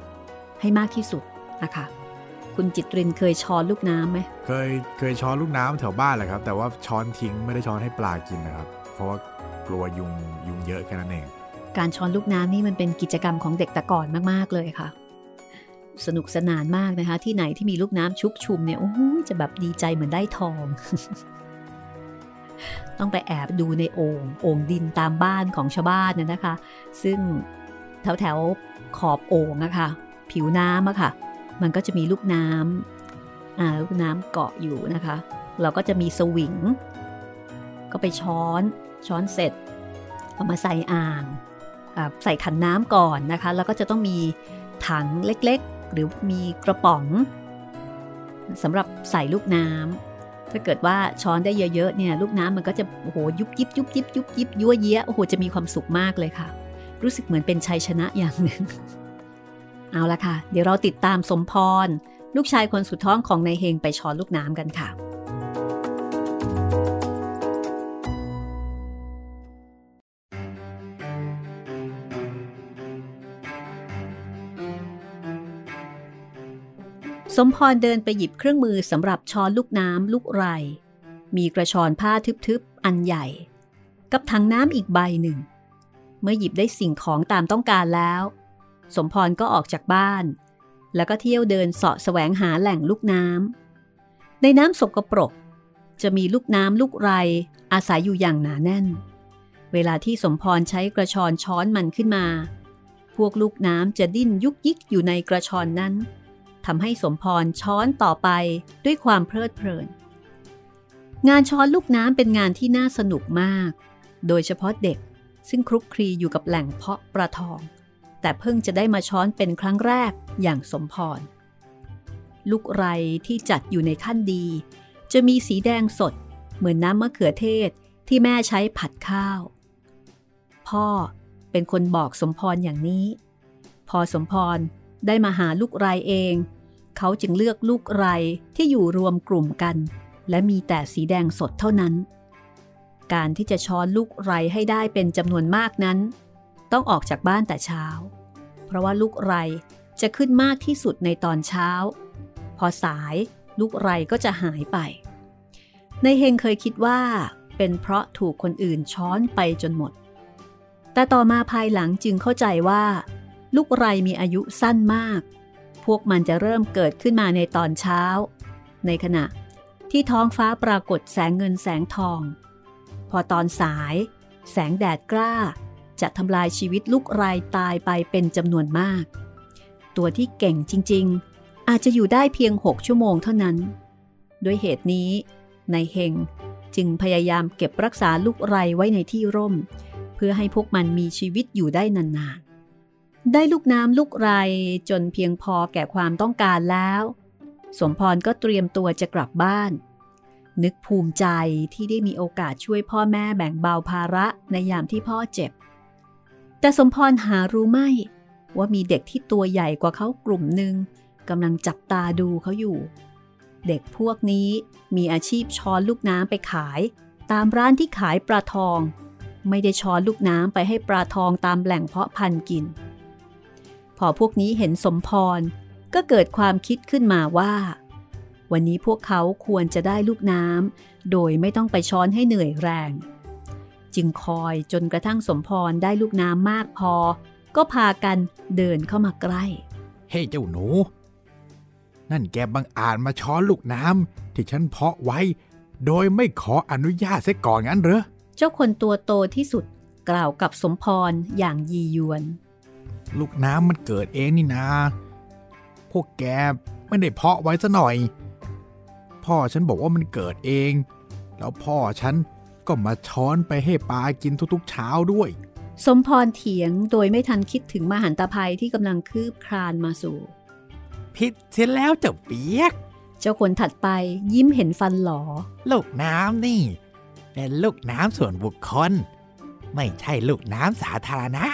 ำให้มากที่สุดนะคะคุณจิตรินเคยช้อนลูกน้ำไหมเคยเคยช้อนลูกน้ำแถวบ้านแหละครับ แต่ว่าช้อนทิ้งไม่ได้ช้อนให้ปลากินนะครับ เพราะว่ากลัวยุงยุงเยอะแค่นั้นเอง การช้อนลูกน้ำนี่มันเป็นกิจกรรมของเด็กแต่ก่อนมากๆเลยค่ะ สนุกสนานมากนะคะ ที่ไหนที่มีลูกน้ำชุกชุมเนี่ยโอ้จะแบบดีใจเหมือนได้ทอง ต้องไปแอบดูในโอ่งโอ่งดินตามบ้านของชาวบ้านน่ยนะคะ ซึ่งแถวแถวขอบโอ่งอะคะ่ะ ผิวน้ำอะค่ะ มันก็จะมีลูกน้ำอ่าลูกน้ำเกาะอยู่นะคะ เราก็จะมีสวิง ก็ไปช้อน ช้อนเสร็จเอามาใส่อ่างใส่ขันน้ำก่อนนะคะ แล้วก็จะต้องมีถังเล็ก หรือมีกระป๋องสำหรับใส่ลูกน้ำถ้าเกิดว่าช้อนได้เยอะๆเนี่ยลูกน้ำมันก็จะโอ้โหยุบยิบยุบยิบยุบยิบยั่วเยะโอ้โหจะมีความสุขมากเลยค่ะ รู้สึกเหมือนเป็นชัยชนะอย่างหนึ่ง เอาละค่ะ เดี๋ยวเราติดตามสมพร ลูกชายคนสุดท้องของนายเฮงไปช้อนลูกน้ำกันค่ะ สมพรเดินไปหยิบเครื่องมือสำหรับช้อนลูกน้ำลูกไร มีกระชอนผ้าทึบๆ อันใหญ่ กับถังน้ำอีกใบหนึ่ง เมื่อหยิบได้สิ่งของตามต้องการแล้ว สมพรก็ออกจากบ้าน แล้วก็เที่ยวเดินเสาะแสวงหาแหล่งลูกน้ำในน้ำสกปรก จะมีลูกน้ำลูกไรอาศัยอยู่อย่างหนาแน่น เวลาที่สมพรใช้กระชอนช้อนมันขึ้นมา พวกลูกน้ำจะดิ้นยุกยิกอยู่ในกระชอนนั้น ทำให้สมพรช้อนต่อไปด้วยความเพลิดเพลิน งานช้อนลูกน้ำเป็นงานที่น่าสนุกมาก โดยเฉพาะเด็กซึ่งคลุกคลีอยู่กับแหล่งเพาะปลาทอง แต่เพิ่งจะได้มาช้อนเป็นครั้งแรกอย่างสมพร ลูกไรที่จัดอยู่ในขั้นดี จะมีสีแดงสดเหมือนน้ำมะเขือเทศที่แม่ใช้ผัดข้าว พ่อเป็นคนบอกสมพรอย่างนี้ พอสมพร ได้มาหาลูกไรเอง เขาจึงเลือกลูกไรที่อยู่รวมกลุ่มกัน และมีแต่สีแดงสดเท่านั้น การที่จะช้อนลูกไรให้ได้เป็นจำนวนมากนั้น ต้องออกจากบ้านแต่เช้า เพราะว่าลูกไรจะขึ้นมากที่สุดในตอนเช้า พอสายลูกไรก็จะหายไป ในเฮงเคยคิดว่าเป็นเพราะถูกคนอื่นช้อนไปจนหมด แต่ต่อมาภายหลังจึงเข้าใจว่า ลูกไรมีอายุสั้นมาก พวกมันจะเริ่มเกิดขึ้นมาในตอนเช้า ในขณะที่ท้องฟ้าปรากฏแสงเงินแสงทอง พอตอนสาย แสงแดดกล้าจะทำลายชีวิตลูกไรตายไปเป็นจำนวนมาก ตัวที่เก่งจริง ๆ อาจจะอยู่ได้เพียง 6 ชั่วโมงเท่านั้น ด้วยเหตุนี้นายเฮงจึงพยายามเก็บรักษาลูกไรไว้ในที่ร่ม เพื่อให้พวกมันมีชีวิตอยู่ได้นานๆ ได้ลูกน้ำลูกไรจนเพียงพอแก่ความต้องการแล้ว สมพรก็เตรียมตัวจะกลับบ้าน นึกภูมิใจที่ได้มีโอกาสช่วยพ่อแม่แบ่งเบาภาระในยามที่พ่อเจ็บ แต่สมพรหารู้ไม่ ว่ามีเด็กที่ตัวใหญ่กว่าเขากลุ่มหนึ่งกำลังจับตาดูเขาอยู่ เด็กพวกนี้มีอาชีพช้อนลูกน้ำไปขาย ตามร้านที่ขายปลาทอง ไม่ได้ช้อนลูกน้ำไปให้ปลาทองตามแหล่งเพาะพันธุ์กิน พอพวกนี้เห็นสมพร ก็เกิดความคิดขึ้นมาว่า วันนี้พวกเขาควรจะได้ลูกน้ำโดยไม่ต้องไปช้อนให้เหนื่อยแรง จึงคอยจนกระทั่งสมพรได้ลูกน้ำมากพอ ก็พากันเดินเข้ามาใกล้ เฮ้ hey, เจ้าหนู นั่นแกบังอาจมาช้อนลูกน้ำที่ฉันเพาะไว้ โดยไม่ขออนุญาตเสียก่อนงั้นเหรอ เจ้าคนตัวโตที่สุดกล่าวกับสมพรอย่างยียวน ลูกน้ำมันเกิดเองนี่นา พวกแกไม่ได้เพาะไว้ซะหน่อย พ่อฉันบอกว่ามันเกิดเอง แล้วพ่อฉันก็มาช้อนไปให้ปลากินทุกๆเช้าด้วย สมพรเถียงโดยไม่ทันคิดถึงมหันตภัยที่กำลังคืบคลานมาสู่ผิดเสียแล้วเจ้าเปียก เจ้าคนถัดไปยิ้มเห็นฟันหลอ ลูกน้ำนี่เป็นลูกน้ำส่วนบุคคล ไม่ใช่ลูกน้ำสาธารณะ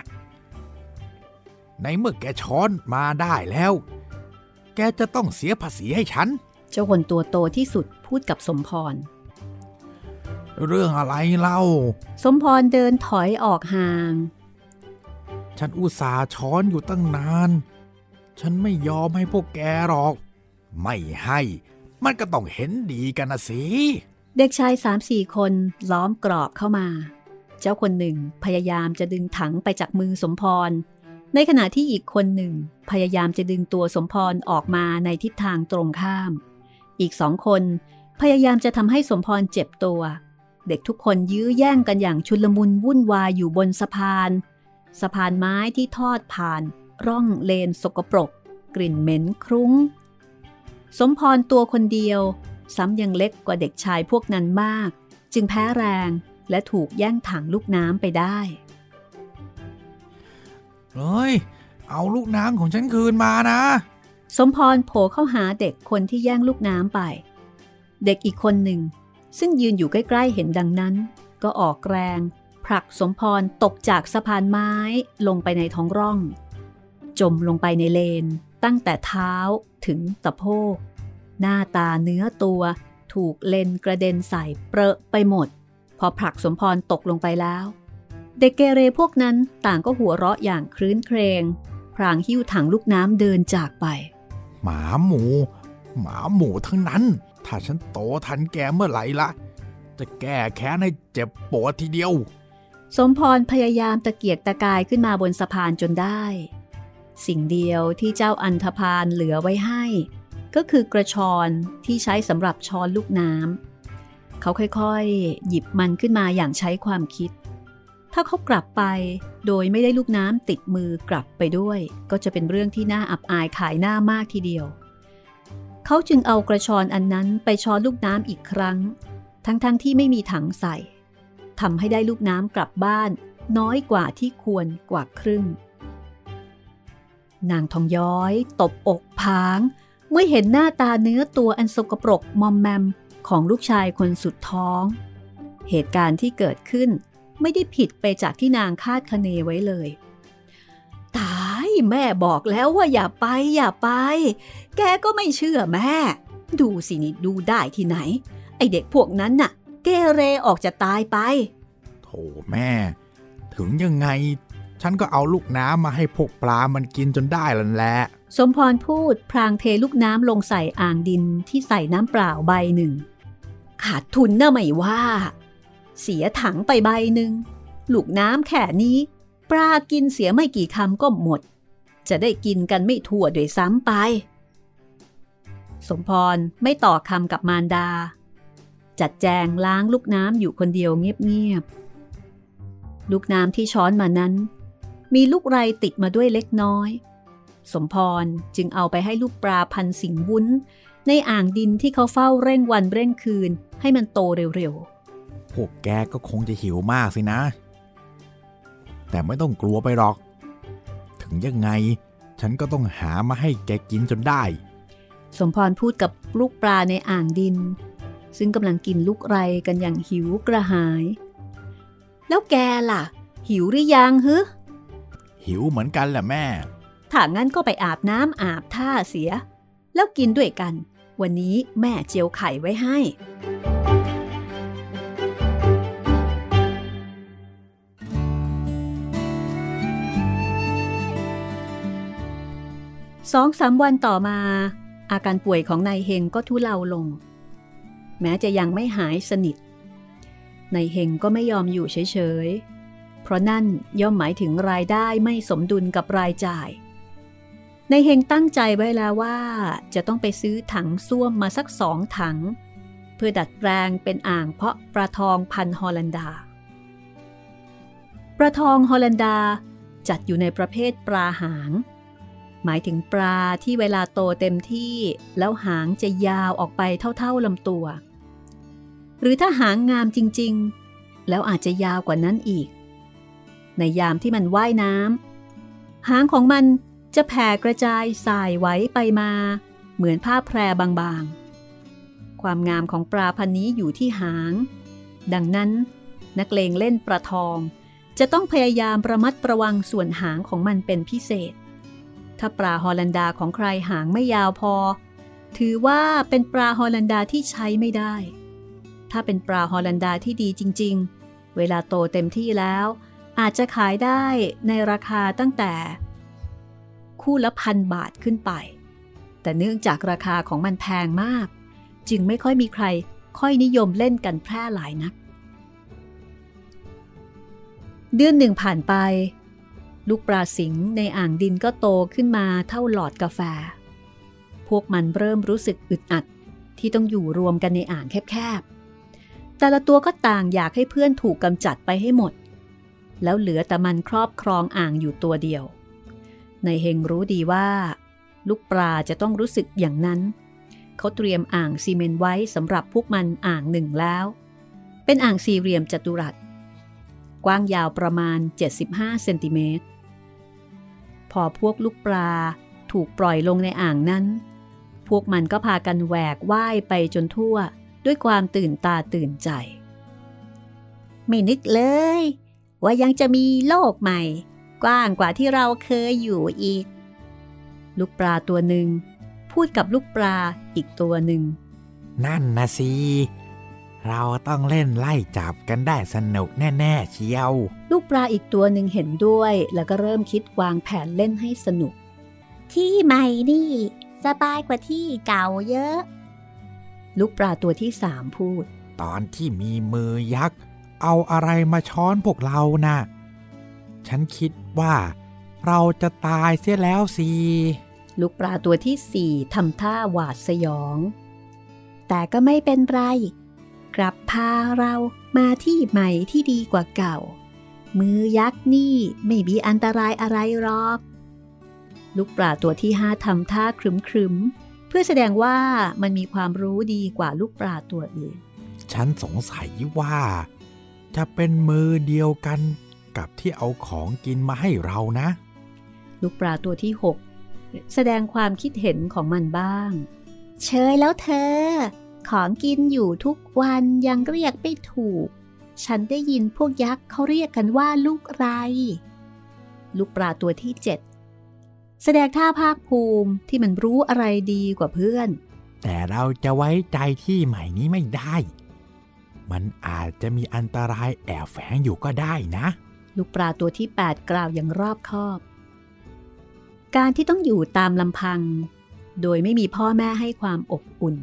ในเมื่อแกช้อนมาได้แล้ว แกจะต้องเสียภาษีให้ฉัน เจ้าคนตัวโตที่สุดพูดกับสมพร เรื่องอะไรเล่า สมพรเดินถอยออกห่าง ฉันอุตส่าห์ช้อนอยู่ตั้งนาน ฉันไม่ยอมให้พวกแกหรอก ไม่ให้ มันก็ต้องเห็นดีกันนะสิ เด็กชายสามสี่คนล้อมกรอบเข้ามา เจ้าคนหนึ่งพยายามจะดึงถังไปจากมือสมพร ในขณะที่อีกคนหนึ่งพยายามจะดึงตัวสมพรออกมาในทิศทางตรงข้าม อีกสองคนพยายามจะทำให้สมพรเจ็บตัว เด็กทุกคนยื้อแย่งกันอย่างชุลมุนวุ่นวายอยู่บนสะพาน สะพานไม้ที่ทอดผ่าน ร่องเลนสกปรก กลิ่นเหม็นครุง้ง สมพรตัวคนเดียว ซ้ำยังเล็กกว่าเด็กชายพวกนั้นมาก จึงแพ้แรงและถูกแย่งถังลูกน้ำไปได้ เฮ้ย เอาลูกน้ำของฉันคืนมานะ สมพรโผล่เข้าหาเด็กคนที่แย่งลูกน้ำไป เด็กอีกคนหนึ่ง ซึ่งยืนอยู่ใกล้ ๆ เห็นดังนั้น ก็ออกแรง ผลักสมพรตกจากสะพานไม้ลงไปในท้องร่อง จมลงไปในเลน ตั้งแต่เท้าถึงตะโพก หน้าตาเนื้อตัวถูกเลนกระเด็นใส่เปรอะไปหมด พอผลักสมพรตกลงไปแล้ว เด็กเกเรพวกนั้นต่างก็หัวเราะอย่างครื้นเครง พรางหิ้วถังลูกน้ำเดินจากไป หมาหมู หมาหมูทั้งนั้น ถ้าฉันโตทันแกเมื่อไหร่ละ จะแก้แค้นให้เจ็บปวดทีเดียว สมพรพยายามตะเกียกตะกายขึ้นมาบนสะพานจนได้ สิ่งเดียวที่เจ้าอันธพาลเหลือไว้ให้ ก็คือกระชอนที่ใช้สำหรับช้อนลูกน้ำเขาค่อยๆ หยิบมันขึ้นมาอย่างใช้ความคิด ถ้าเขากลับไป โดยไม่ได้ลูกน้ำติดมือกลับไปด้วย ก็จะเป็นเรื่องที่น่าอับอายขายหน้ามากทีเดียว เขาจึงเอากระชอนอันนั้นไปช้อนลูกน้ำอีกครั้ง ทั้งๆทที่ไม่มีถังใส่ทำให้ได้ลูกน้ำกลับบ้าน น้อยกว่าที่ควรกว่าครึ่ง นางทองย้อย ตบอกพาง เมื่อเห็นหน้าตาเนื้อตัวอันสกปรกมอมแมมของลูกชายคนสุดท้อง เหตุการณ์ที่เกิดขึ้น ไม่ได้ผิดไปจากที่นางคาดคะเนไว้เลย ตายแม่บอกแล้วว่าอย่าไปอย่าไป แกก็ไม่เชื่อแม่ ดูสินี่ดูได้ที่ไหน ไอเด็กพวกนั้นน่ะ เกเรออกจะตายไป โถแม่ ถึงยังไง ฉันก็เอาลูกน้ำมาให้พวกปลามันกินจนได้แล้วแหละ สมพรพูดพรางเทลูกน้ำลงใส่อ่างดินที่ใส่น้ำเปล่าใบหนึ่ง ขาดทุนน่ะไม่ว่า เสียถังไปใบหนึ่งลูกน้ำแค่นี้ ปลากินเสียไม่กี่คำก็หมด จะได้กินกันไม่ทั่วโดยซ้ำไป สมพรไม่ต่อคำกับมารดา จัดแจงล้างลูกน้ำอยู่คนเดียวเงียบๆ ลูกน้ำที่ช้อนมานั้น มีลูกไรติดมาด้วยเล็กน้อย สมพรจึงเอาไปให้ลูกปลาพันสิงวุ้น ในอ่างดินที่เขาเฝ้าเร่งวันเร่งคืนให้มันโตเร็วๆ พวกแกก็คงจะหิวมากสินะ แต่ไม่ต้องกลัวไปหรอก ถึงยังไงฉันก็ต้องหามาให้แกกินจนได้ๆสมพรพูดกับลูกปลาในอ่างดิน ซึ่งกำลังกินลูกไรกันอย่างหิวกระหาย แล้วแกล่ะ หิวหรือยังฮึหิวเหมือนกันแหละแม่ ถ้างั้นก็ไปอาบน้ำอาบท่าเสีย แล้วกินด้วยกัน วันนี้แม่เจียวไข่ไว้ให้ สองสามวันต่อมา อาการป่วยของนายเฮงก็ทุเลาลง แม้จะยังไม่หายสนิทนายเฮงก็ไม่ยอมอยู่เฉยๆ เพราะนั่นย่อมหมายถึงรายได้ไม่สมดุลกับรายจ่ายนายเฮงตั้งใจไว้แล้วว่าจะต้องไปซื้อถังส้วมมาสักสองถัง เพื่อดัดแปลงเป็นอ่างเพาะปลาทองพันฮอลันดาปลาทองฮอลันดาจัดอยู่ในประเภทปลาหาง หมายถึงปลาที่เวลาโตเต็มที่ แล้วหางจะยาวออกไปเท่าๆลำตัว หรือถ้าหางงามจริงๆ แล้วอาจจะยาวกว่านั้นอีก ในยามที่มันว่ายน้ำหางของมันจะแผ่กระจายสายไหวไปมา เหมือนผ้าแพรบางๆ ความงามของปลาพันนี้อยู่ที่หาง ดังนั้นนักเลงเล่นปลาทอง จะต้องพยายามระมัดระวังส่วนหางของมันเป็นพิเศษ ถ้าปลาฮอลันดาของใครหางไม่ยาวพอ ถือว่าเป็นปลาฮอลันดาที่ใช้ไม่ได้ ถ้าเป็นปลาฮอลันดาที่ดีจริง ๆ เวลาโตเต็มที่แล้ว อาจจะขายได้ในราคาตั้งแต่ คู่ละพันบาทขึ้นไป แต่เนื่องจากราคาของมันแพงมาก จึงไม่ค่อยมีใครค่อยนิยมเล่นกันแพร่หลายนัก เดือนหนึ่งผ่านไป ลูกปลาสิงในอ่างดินก็โตขึ้นมาเท่าหลอดกาแฟ พวกมันเริ่มรู้สึกอึดอัดที่ต้องอยู่รวมกันในอ่างแคบๆ แต่ละตัวก็ต่างอยากให้เพื่อนถูกกำจัดไปให้หมด แล้วเหลือแต่มันครอบครองอ่างอยู่ตัวเดียว ในเฮงรู้ดีว่า ลูกปลาจะต้องรู้สึกอย่างนั้น เขาเตรียมอ่างซีเมนต์ไว้สำหรับพวกมันอ่างหนึ่งแล้ว เป็นอ่างสี่เหลี่ยมจัตุรัส กว้างยาวประมาณ 75 เซนติเมตร พอพวกลูกปลาถูกปล่อยลงในอ่างนั้น พวกมันก็พากันแหวกว่ายไปจนทั่วด้วยความตื่นตาตื่นใจ ไม่นึกเลย ว่ายังจะมีโลกใหม่ กว้างกว่าที่เราเคยอยู่อีก ลูกปลาตัวหนึ่งพูดกับลูกปลาอีกตัวหนึ่ง นั่นนะสิ เราต้องเล่นไล่จับกันได้สนุกแน่ ๆ เชียว ลูกปลาอีกตัวหนึ่งเห็นด้วย แล้วก็เริ่มคิดวางแผนเล่นให้สนุก ที่ใหม่นี่ สบายกว่าที่เก่าเยอะ ลูกปลาตัวที่สามพูด ตอนที่มีมือยักษ์ เอาอะไรมาช้อนพวกเรานะ่ะ ฉันคิดว่า เราจะตายเสียแล้วสิลูกปลาตัวที่สี่ทำท่าหวาดสยอง แต่ก็ไม่เป็นไร กลับพาเรามาที่ใหม่ที่ดีกว่าเก่า มือยักษ์นี่ไม่มีอันตรายอะไรหรอก ลูกปลาตัวที่ห้าทำท่าครึมครึมเพื่อแสดงว่ามันมีความรู้ดีกว่าลูกปลาตัวอื่น ฉันสงสัยว่า จะเป็นมือเดียวกันกับที่เอาของกินมาให้เรานะ ลูกปลาตัวที่หกแสดงความคิดเห็นของมันบ้าง เชยแล้วเธอ ของกินอยู่ทุกวันยังเรียกไม่ถูก ฉันได้ยินพวกยักษ์เขาเรียกกันว่าลูกไร ลูกปลาตัวที่เจ็ดแสดงท่าภาคภูมิที่มันรู้อะไรดีกว่าเพื่อน แต่เราจะไว้ใจที่ใหม่นี้ไม่ได้ มันอาจจะมีอันตรายแอบแฝงอยู่ก็ได้นะ ลูกปลาตัวที่ 8 กล่าวอย่างรอบคอบ การที่ต้องอยู่ตามลำพัง โดยไม่มีพ่อแม่ให้ความอบอุ่น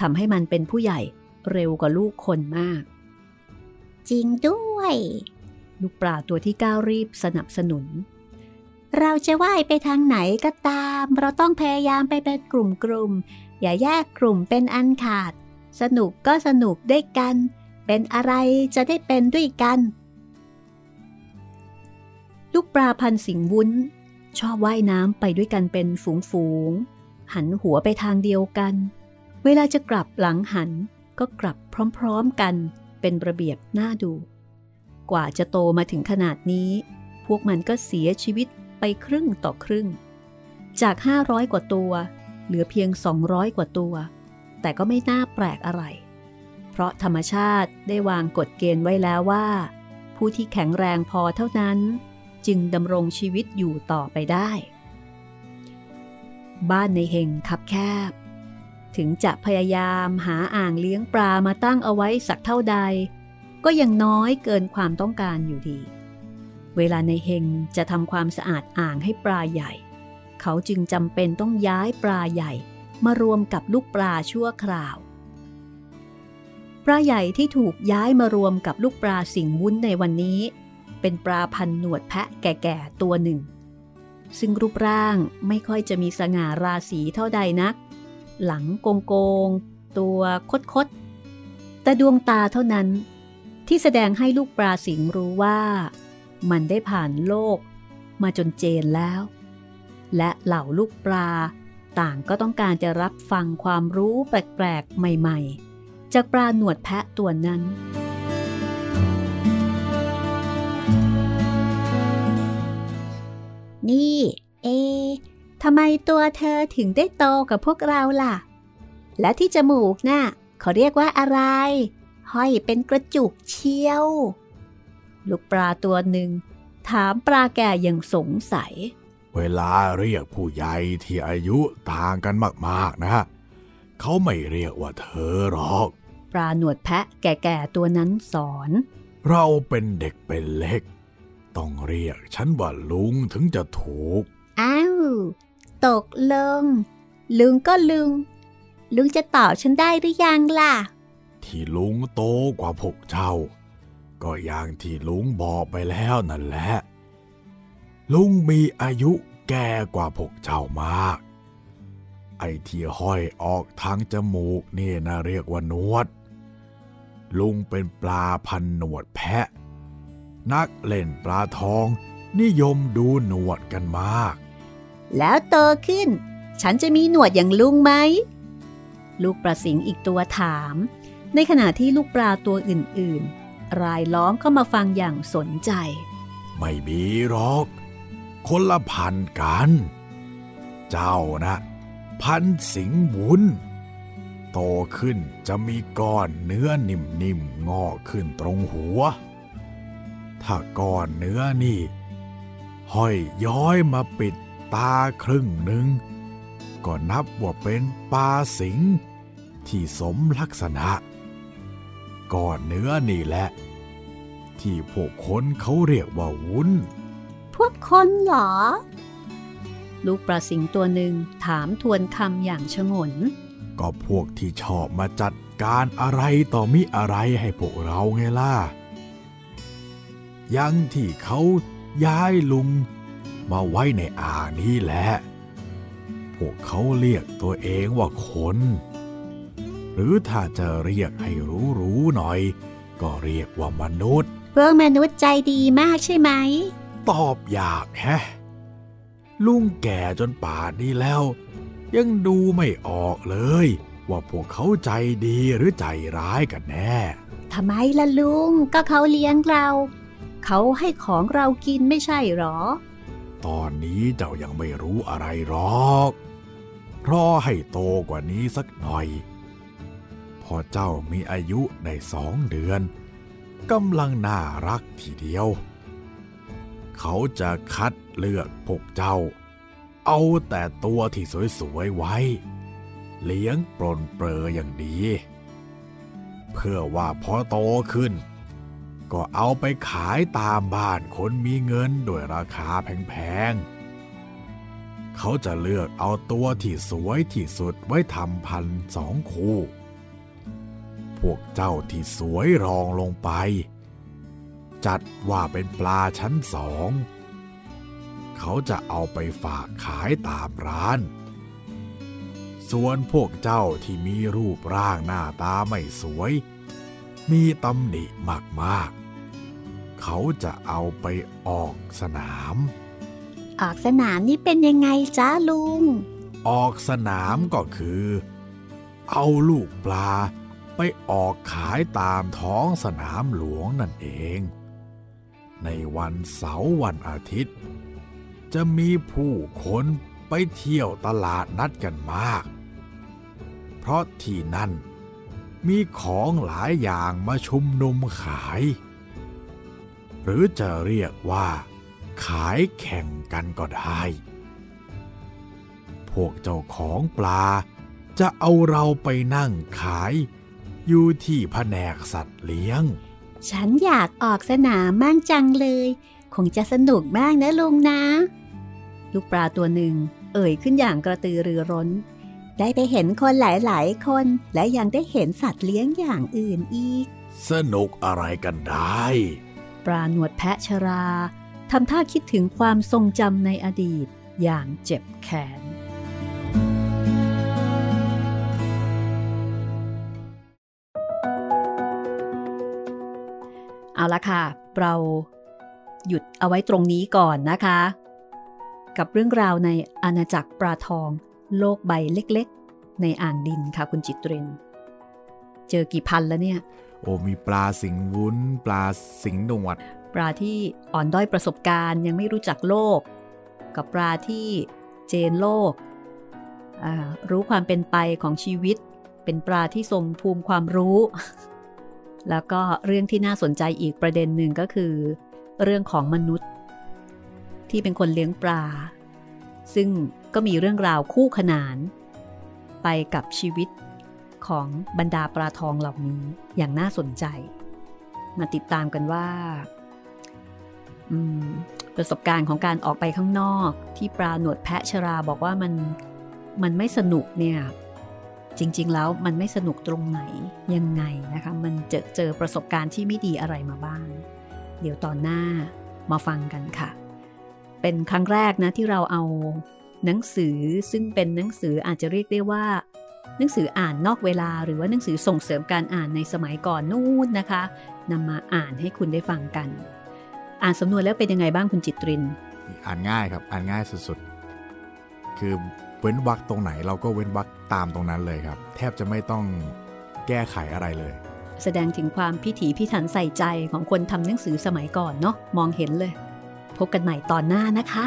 ทำให้มันเป็นผู้ใหญ่เร็วกว่าลูกคนมาก จริงด้วย ลูกปลาตัวที่ก้าวรีบสนับสนุน เราจะว่ายไปทางไหนก็ตาม เราต้องพยายามไปเป็นกลุ่มๆ อย่าแยกกลุ่มเป็นอันขาด สนุกก็สนุกด้วยกัน เป็นอะไรจะได้เป็นด้วยกัน ลูกปลาพันสิงวุ้น ชอบว่ายน้ำไปด้วยกันเป็นฝูงๆ หันหัวไปทางเดียวกัน เวลาจะกลับหลังหันก็กลับพร้อมๆกัน เป็นระเบียบน่าดู กว่าจะโตมาถึงขนาดนี้ พวกมันก็เสียชีวิตไปครึ่งต่อครึ่ง จาก 500 กว่าตัว เหลือเพียง 200 กว่าตัว แต่ก็ไม่น่าแปลกอะไร เพราะธรรมชาติได้วางกฎเกณฑ์ไว้แล้วว่า ผู้ที่แข็งแรงพอเท่านั้นจึงดำรงชีวิตอยู่ต่อไปได้ บ้านในเฮงคับแคบ ถึงจะพยายามหาอ่างเลี้ยงปลามาตั้งเอาไว้สักเท่าใด ก็ยังน้อยเกินความต้องการอยู่ดี เวลาในเฮงจะทำความสะอาดอ่างให้ปลาใหญ่ เขาจึงจำเป็นต้องย้ายปลาใหญ่มารวมกับลูกปลาชั่วคราว ปลาใหญ่ที่ถูกย้ายมารวมกับลูกปลาสิงวุ้นในวันนี้ เป็นปลาพันหนวดแพะแก่ๆตัวหนึ่ง ซึ่งรูปร่างไม่ค่อยจะมีสง่าราศีเท่าใดนัก หลังโกงโกงตัวคดคดแต่ดวงตาเท่านั้นที่แสดงให้ลูกปลาสิงรู้ว่ามันได้ผ่านโลกมาจนเจนแล้ว และเหล่าลูกปลาต่างก็ต้องการจะรับฟังความรู้แปลกๆ ใหม่ๆ จากปลาหนวดแพะตัวนั้น นี่ เอ ทำไมตัวเธอถึงได้โตกับพวกเราล่ะ และที่จมูกนะ่ะเขาเรียกว่าอะไร ห้อยเป็นกระจุกเชียว ลูกปลาตัวหนึ่ง ถามปลาแก่อย่างสงสัย เวลาเรียกผู้ใหญ่ที่อายุต่างกันมากๆนะ เขาไม่เรียกว่าเธอหรอก ปลาหนวดแพะแก่ๆตัวนั้นสอน เราเป็นเด็กเป็นเล็ก ต้องเรียกฉันว่าลุงถึงจะถูก อ้าว ตกลง ลุงก็ลุง ลุงจะตอบฉันได้หรือยังล่ะ ที่ลุงโตกว่าพวกเจ้า ก็อย่างที่ลุงบอกไปแล้วนั่นแหละ ลุงมีอายุแก่กว่าพวกเจ้ามาก ไอ้ที่ห้อยออกทางจมูกนี่นะเรียกว่านวด ลุงเป็นปลาพันหนวดแพะ นักเล่นปลาทองนิยมดูหนวดกันมาก แล้วโตขึ้น ฉันจะมีหนวดอย่างลุงไหม ลูกปลาสิงอีกตัวถาม ในขณะที่ลูกปลาตัวอื่นๆ รายล้อมเข้ามาฟังอย่างสนใจ ไม่มีหรอก คนละพันกัน เจ้านะ พันสิงบุญโตขึ้นจะมีก้อนเนื้อนิ่มๆงอกขึ้นตรงหัว ถ้าก้อนเนื้อนี่ ห้อยย้อยมาปิด ตาครึ่งหนึ่งก็นับว่าเป็นปลาสิงที่สมลักษณะก้อนเนื้อนี่แหละ ที่พวกคนเขาเรียกว่าวุ้น พวกคนเหรอ ลูกปลาสิงตัวหนึ่งถามทวนคำอย่างชงน ก็พวกที่ชอบมาจัดการอะไรต่อมิอะไรให้พวกเราไงล่ะ ยังที่เขาย้ายลุง มาไว้ในอ่างนี้แหละ พวกเขาเรียกตัวเองว่าคน หรือถ้าจะเรียกให้รู้ๆหน่อย ก็เรียกว่ามนุษย์ พวกมนุษย์ใจดีมากใช่ไหม ตอบยากแฮะ ลุงแก่จนป่านนี้แล้ว ยังดูไม่ออกเลย ว่าพวกเขาใจดีหรือใจร้ายกันแน่ทำไมล่ะลุงก็เขาเลี้ยงเรา เขาให้ของเรากินไม่ใช่หรอ ตอนนี้เจ้ายังไม่รู้อะไรหรอก รอให้โตกว่านี้สักหน่อย พอเจ้ามีอายุได้สองเดือนกำลังน่ารักทีเดียว เขาจะคัดเลือกพวกเจ้า เอาแต่ตัวที่สวยๆไว้ เลี้ยงปรนเปรออย่างดี เพื่อว่าพอโตขึ้น ก็เอาไปขายตามบ้านคนมีเงินด้วยราคาแพงๆ เขาจะเลือกเอาตัวที่สวยที่สุดไว้ทำพันสองคู่ พวกเจ้าที่สวยรองลงไป จัดว่าเป็นปลาชั้นสอง เขาจะเอาไปฝากขายตามร้าน ส่วนพวกเจ้าที่มีรูปร่างหน้าตาไม่สวย มีตำหนิมากๆ เขาจะเอาไปออกสนาม ออกสนามนี่เป็นยังไงจ้าลุง ออกสนามก็คือ เอาลูกปลาไปออกขายตามท้องสนามหลวงนั่นเอง ในวันเสาร์วันอาทิตย์ จะมีผู้คนไปเที่ยวตลาดนัดกันมาก เพราะที่นั่น มีของหลายอย่างมาชุมนุมขาย หรือจะเรียกว่า ขายแข่งกันก็ได้ พวกเจ้าของปลาจะเอาเราไปนั่งขายอยู่ที่แผนกสัตว์เลี้ยง ฉันอยากออกสนามมั่งจังเลย คงจะสนุกมากนะลุงนะ ลูกปลาตัวหนึ่ง เอ่ยขึ้นอย่างกระตือรือร้น ได้ไปเห็นคนหลาย ๆ คนและยังได้เห็นสัตว์เลี้ยงอย่างอื่นอีก สนุกอะไรกันได้ ปลาหนวดแพะชราทำท่าคิดถึงความทรงจำในอดีตอย่างเจ็บแค้นเอาละค่ะ เราหยุดเอาไว้ตรงนี้ก่อนนะคะ กับเรื่องราวในอาณาจักรปลาทอง โลกใบเล็กๆ ในอ่างดินค่ะคุณจิตเรน เจอกี่พันแล้วเนี่ย โอ้มีปลาสิงวุ้น ปลาสิงหนวด ปลาที่อ่อนด้อยประสบการณ์ยังไม่รู้จักโลก กับปลาที่เจนโลกอ่ารู้ความเป็นไปของชีวิต เป็นปลาที่ทรงภูมิความรู้ แล้วก็เรื่องที่น่าสนใจอีกประเด็นหนึ่งก็คือ เรื่องของมนุษย์ ที่เป็นคนเลี้ยงปลา ซึ่งก็มีเรื่องราวคู่ขนาน ไปกับชีวิตของบรรดาปลาทองเหล่านี้อย่างน่าสนใจ มาติดตามกันว่าประสบการณ์ของการออกไปข้างนอกที่ปลาหนวดแพะชราบอกว่ามันมันไม่สนุกเนี่ยจริง ๆ แล้วมันไม่สนุกตรงไหนยังไงนะคะ มันเจอเจอประสบการณ์ที่ไม่ดีอะไรมาบ้าง เดี๋ยวตอนหน้ามาฟังกันค่ะ เป็นครั้งแรกนะที่เราเอาหนังสือซึ่งเป็นหนังสืออาจจะเรียกได้ว่า หนังสืออ่านนอกเวลาหรือว่าหนังสือส่งเสริมการอ่านในสมัยก่อนนู่นนะคะนำมาอ่านให้คุณได้ฟังกัน อ่านสำนวนแล้วเป็นยังไงบ้างคุณจิตริน อ่านง่ายครับอ่านง่ายสุดๆ คือเว้นวรรคตรงไหนเราก็เว้นวรรคตามตรงนั้นเลยครับ แทบจะไม่ต้องแก้ไขอะไรเลย แสดงถึงความพิถีพิถันใส่ใจของคนทำหนังสือสมัยก่อนเนาะมองเห็นเลย พบกันใหม่ตอนหน้านะคะ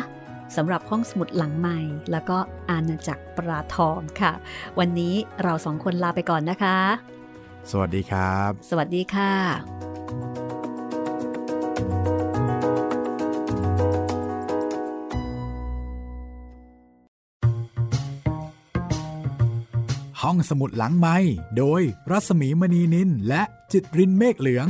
สำหรับห้องสมุดหลังใหม่ แล้วก็อาณาจักรปราทองค่ะ วันนี้เราสองคนลาไปก่อนนะคะ สวัสดีครับ สวัสดีค่ะ ห้องสมุดหลังไม้โดยรัสมีมณีนินและจิตรินเมฆเหลือง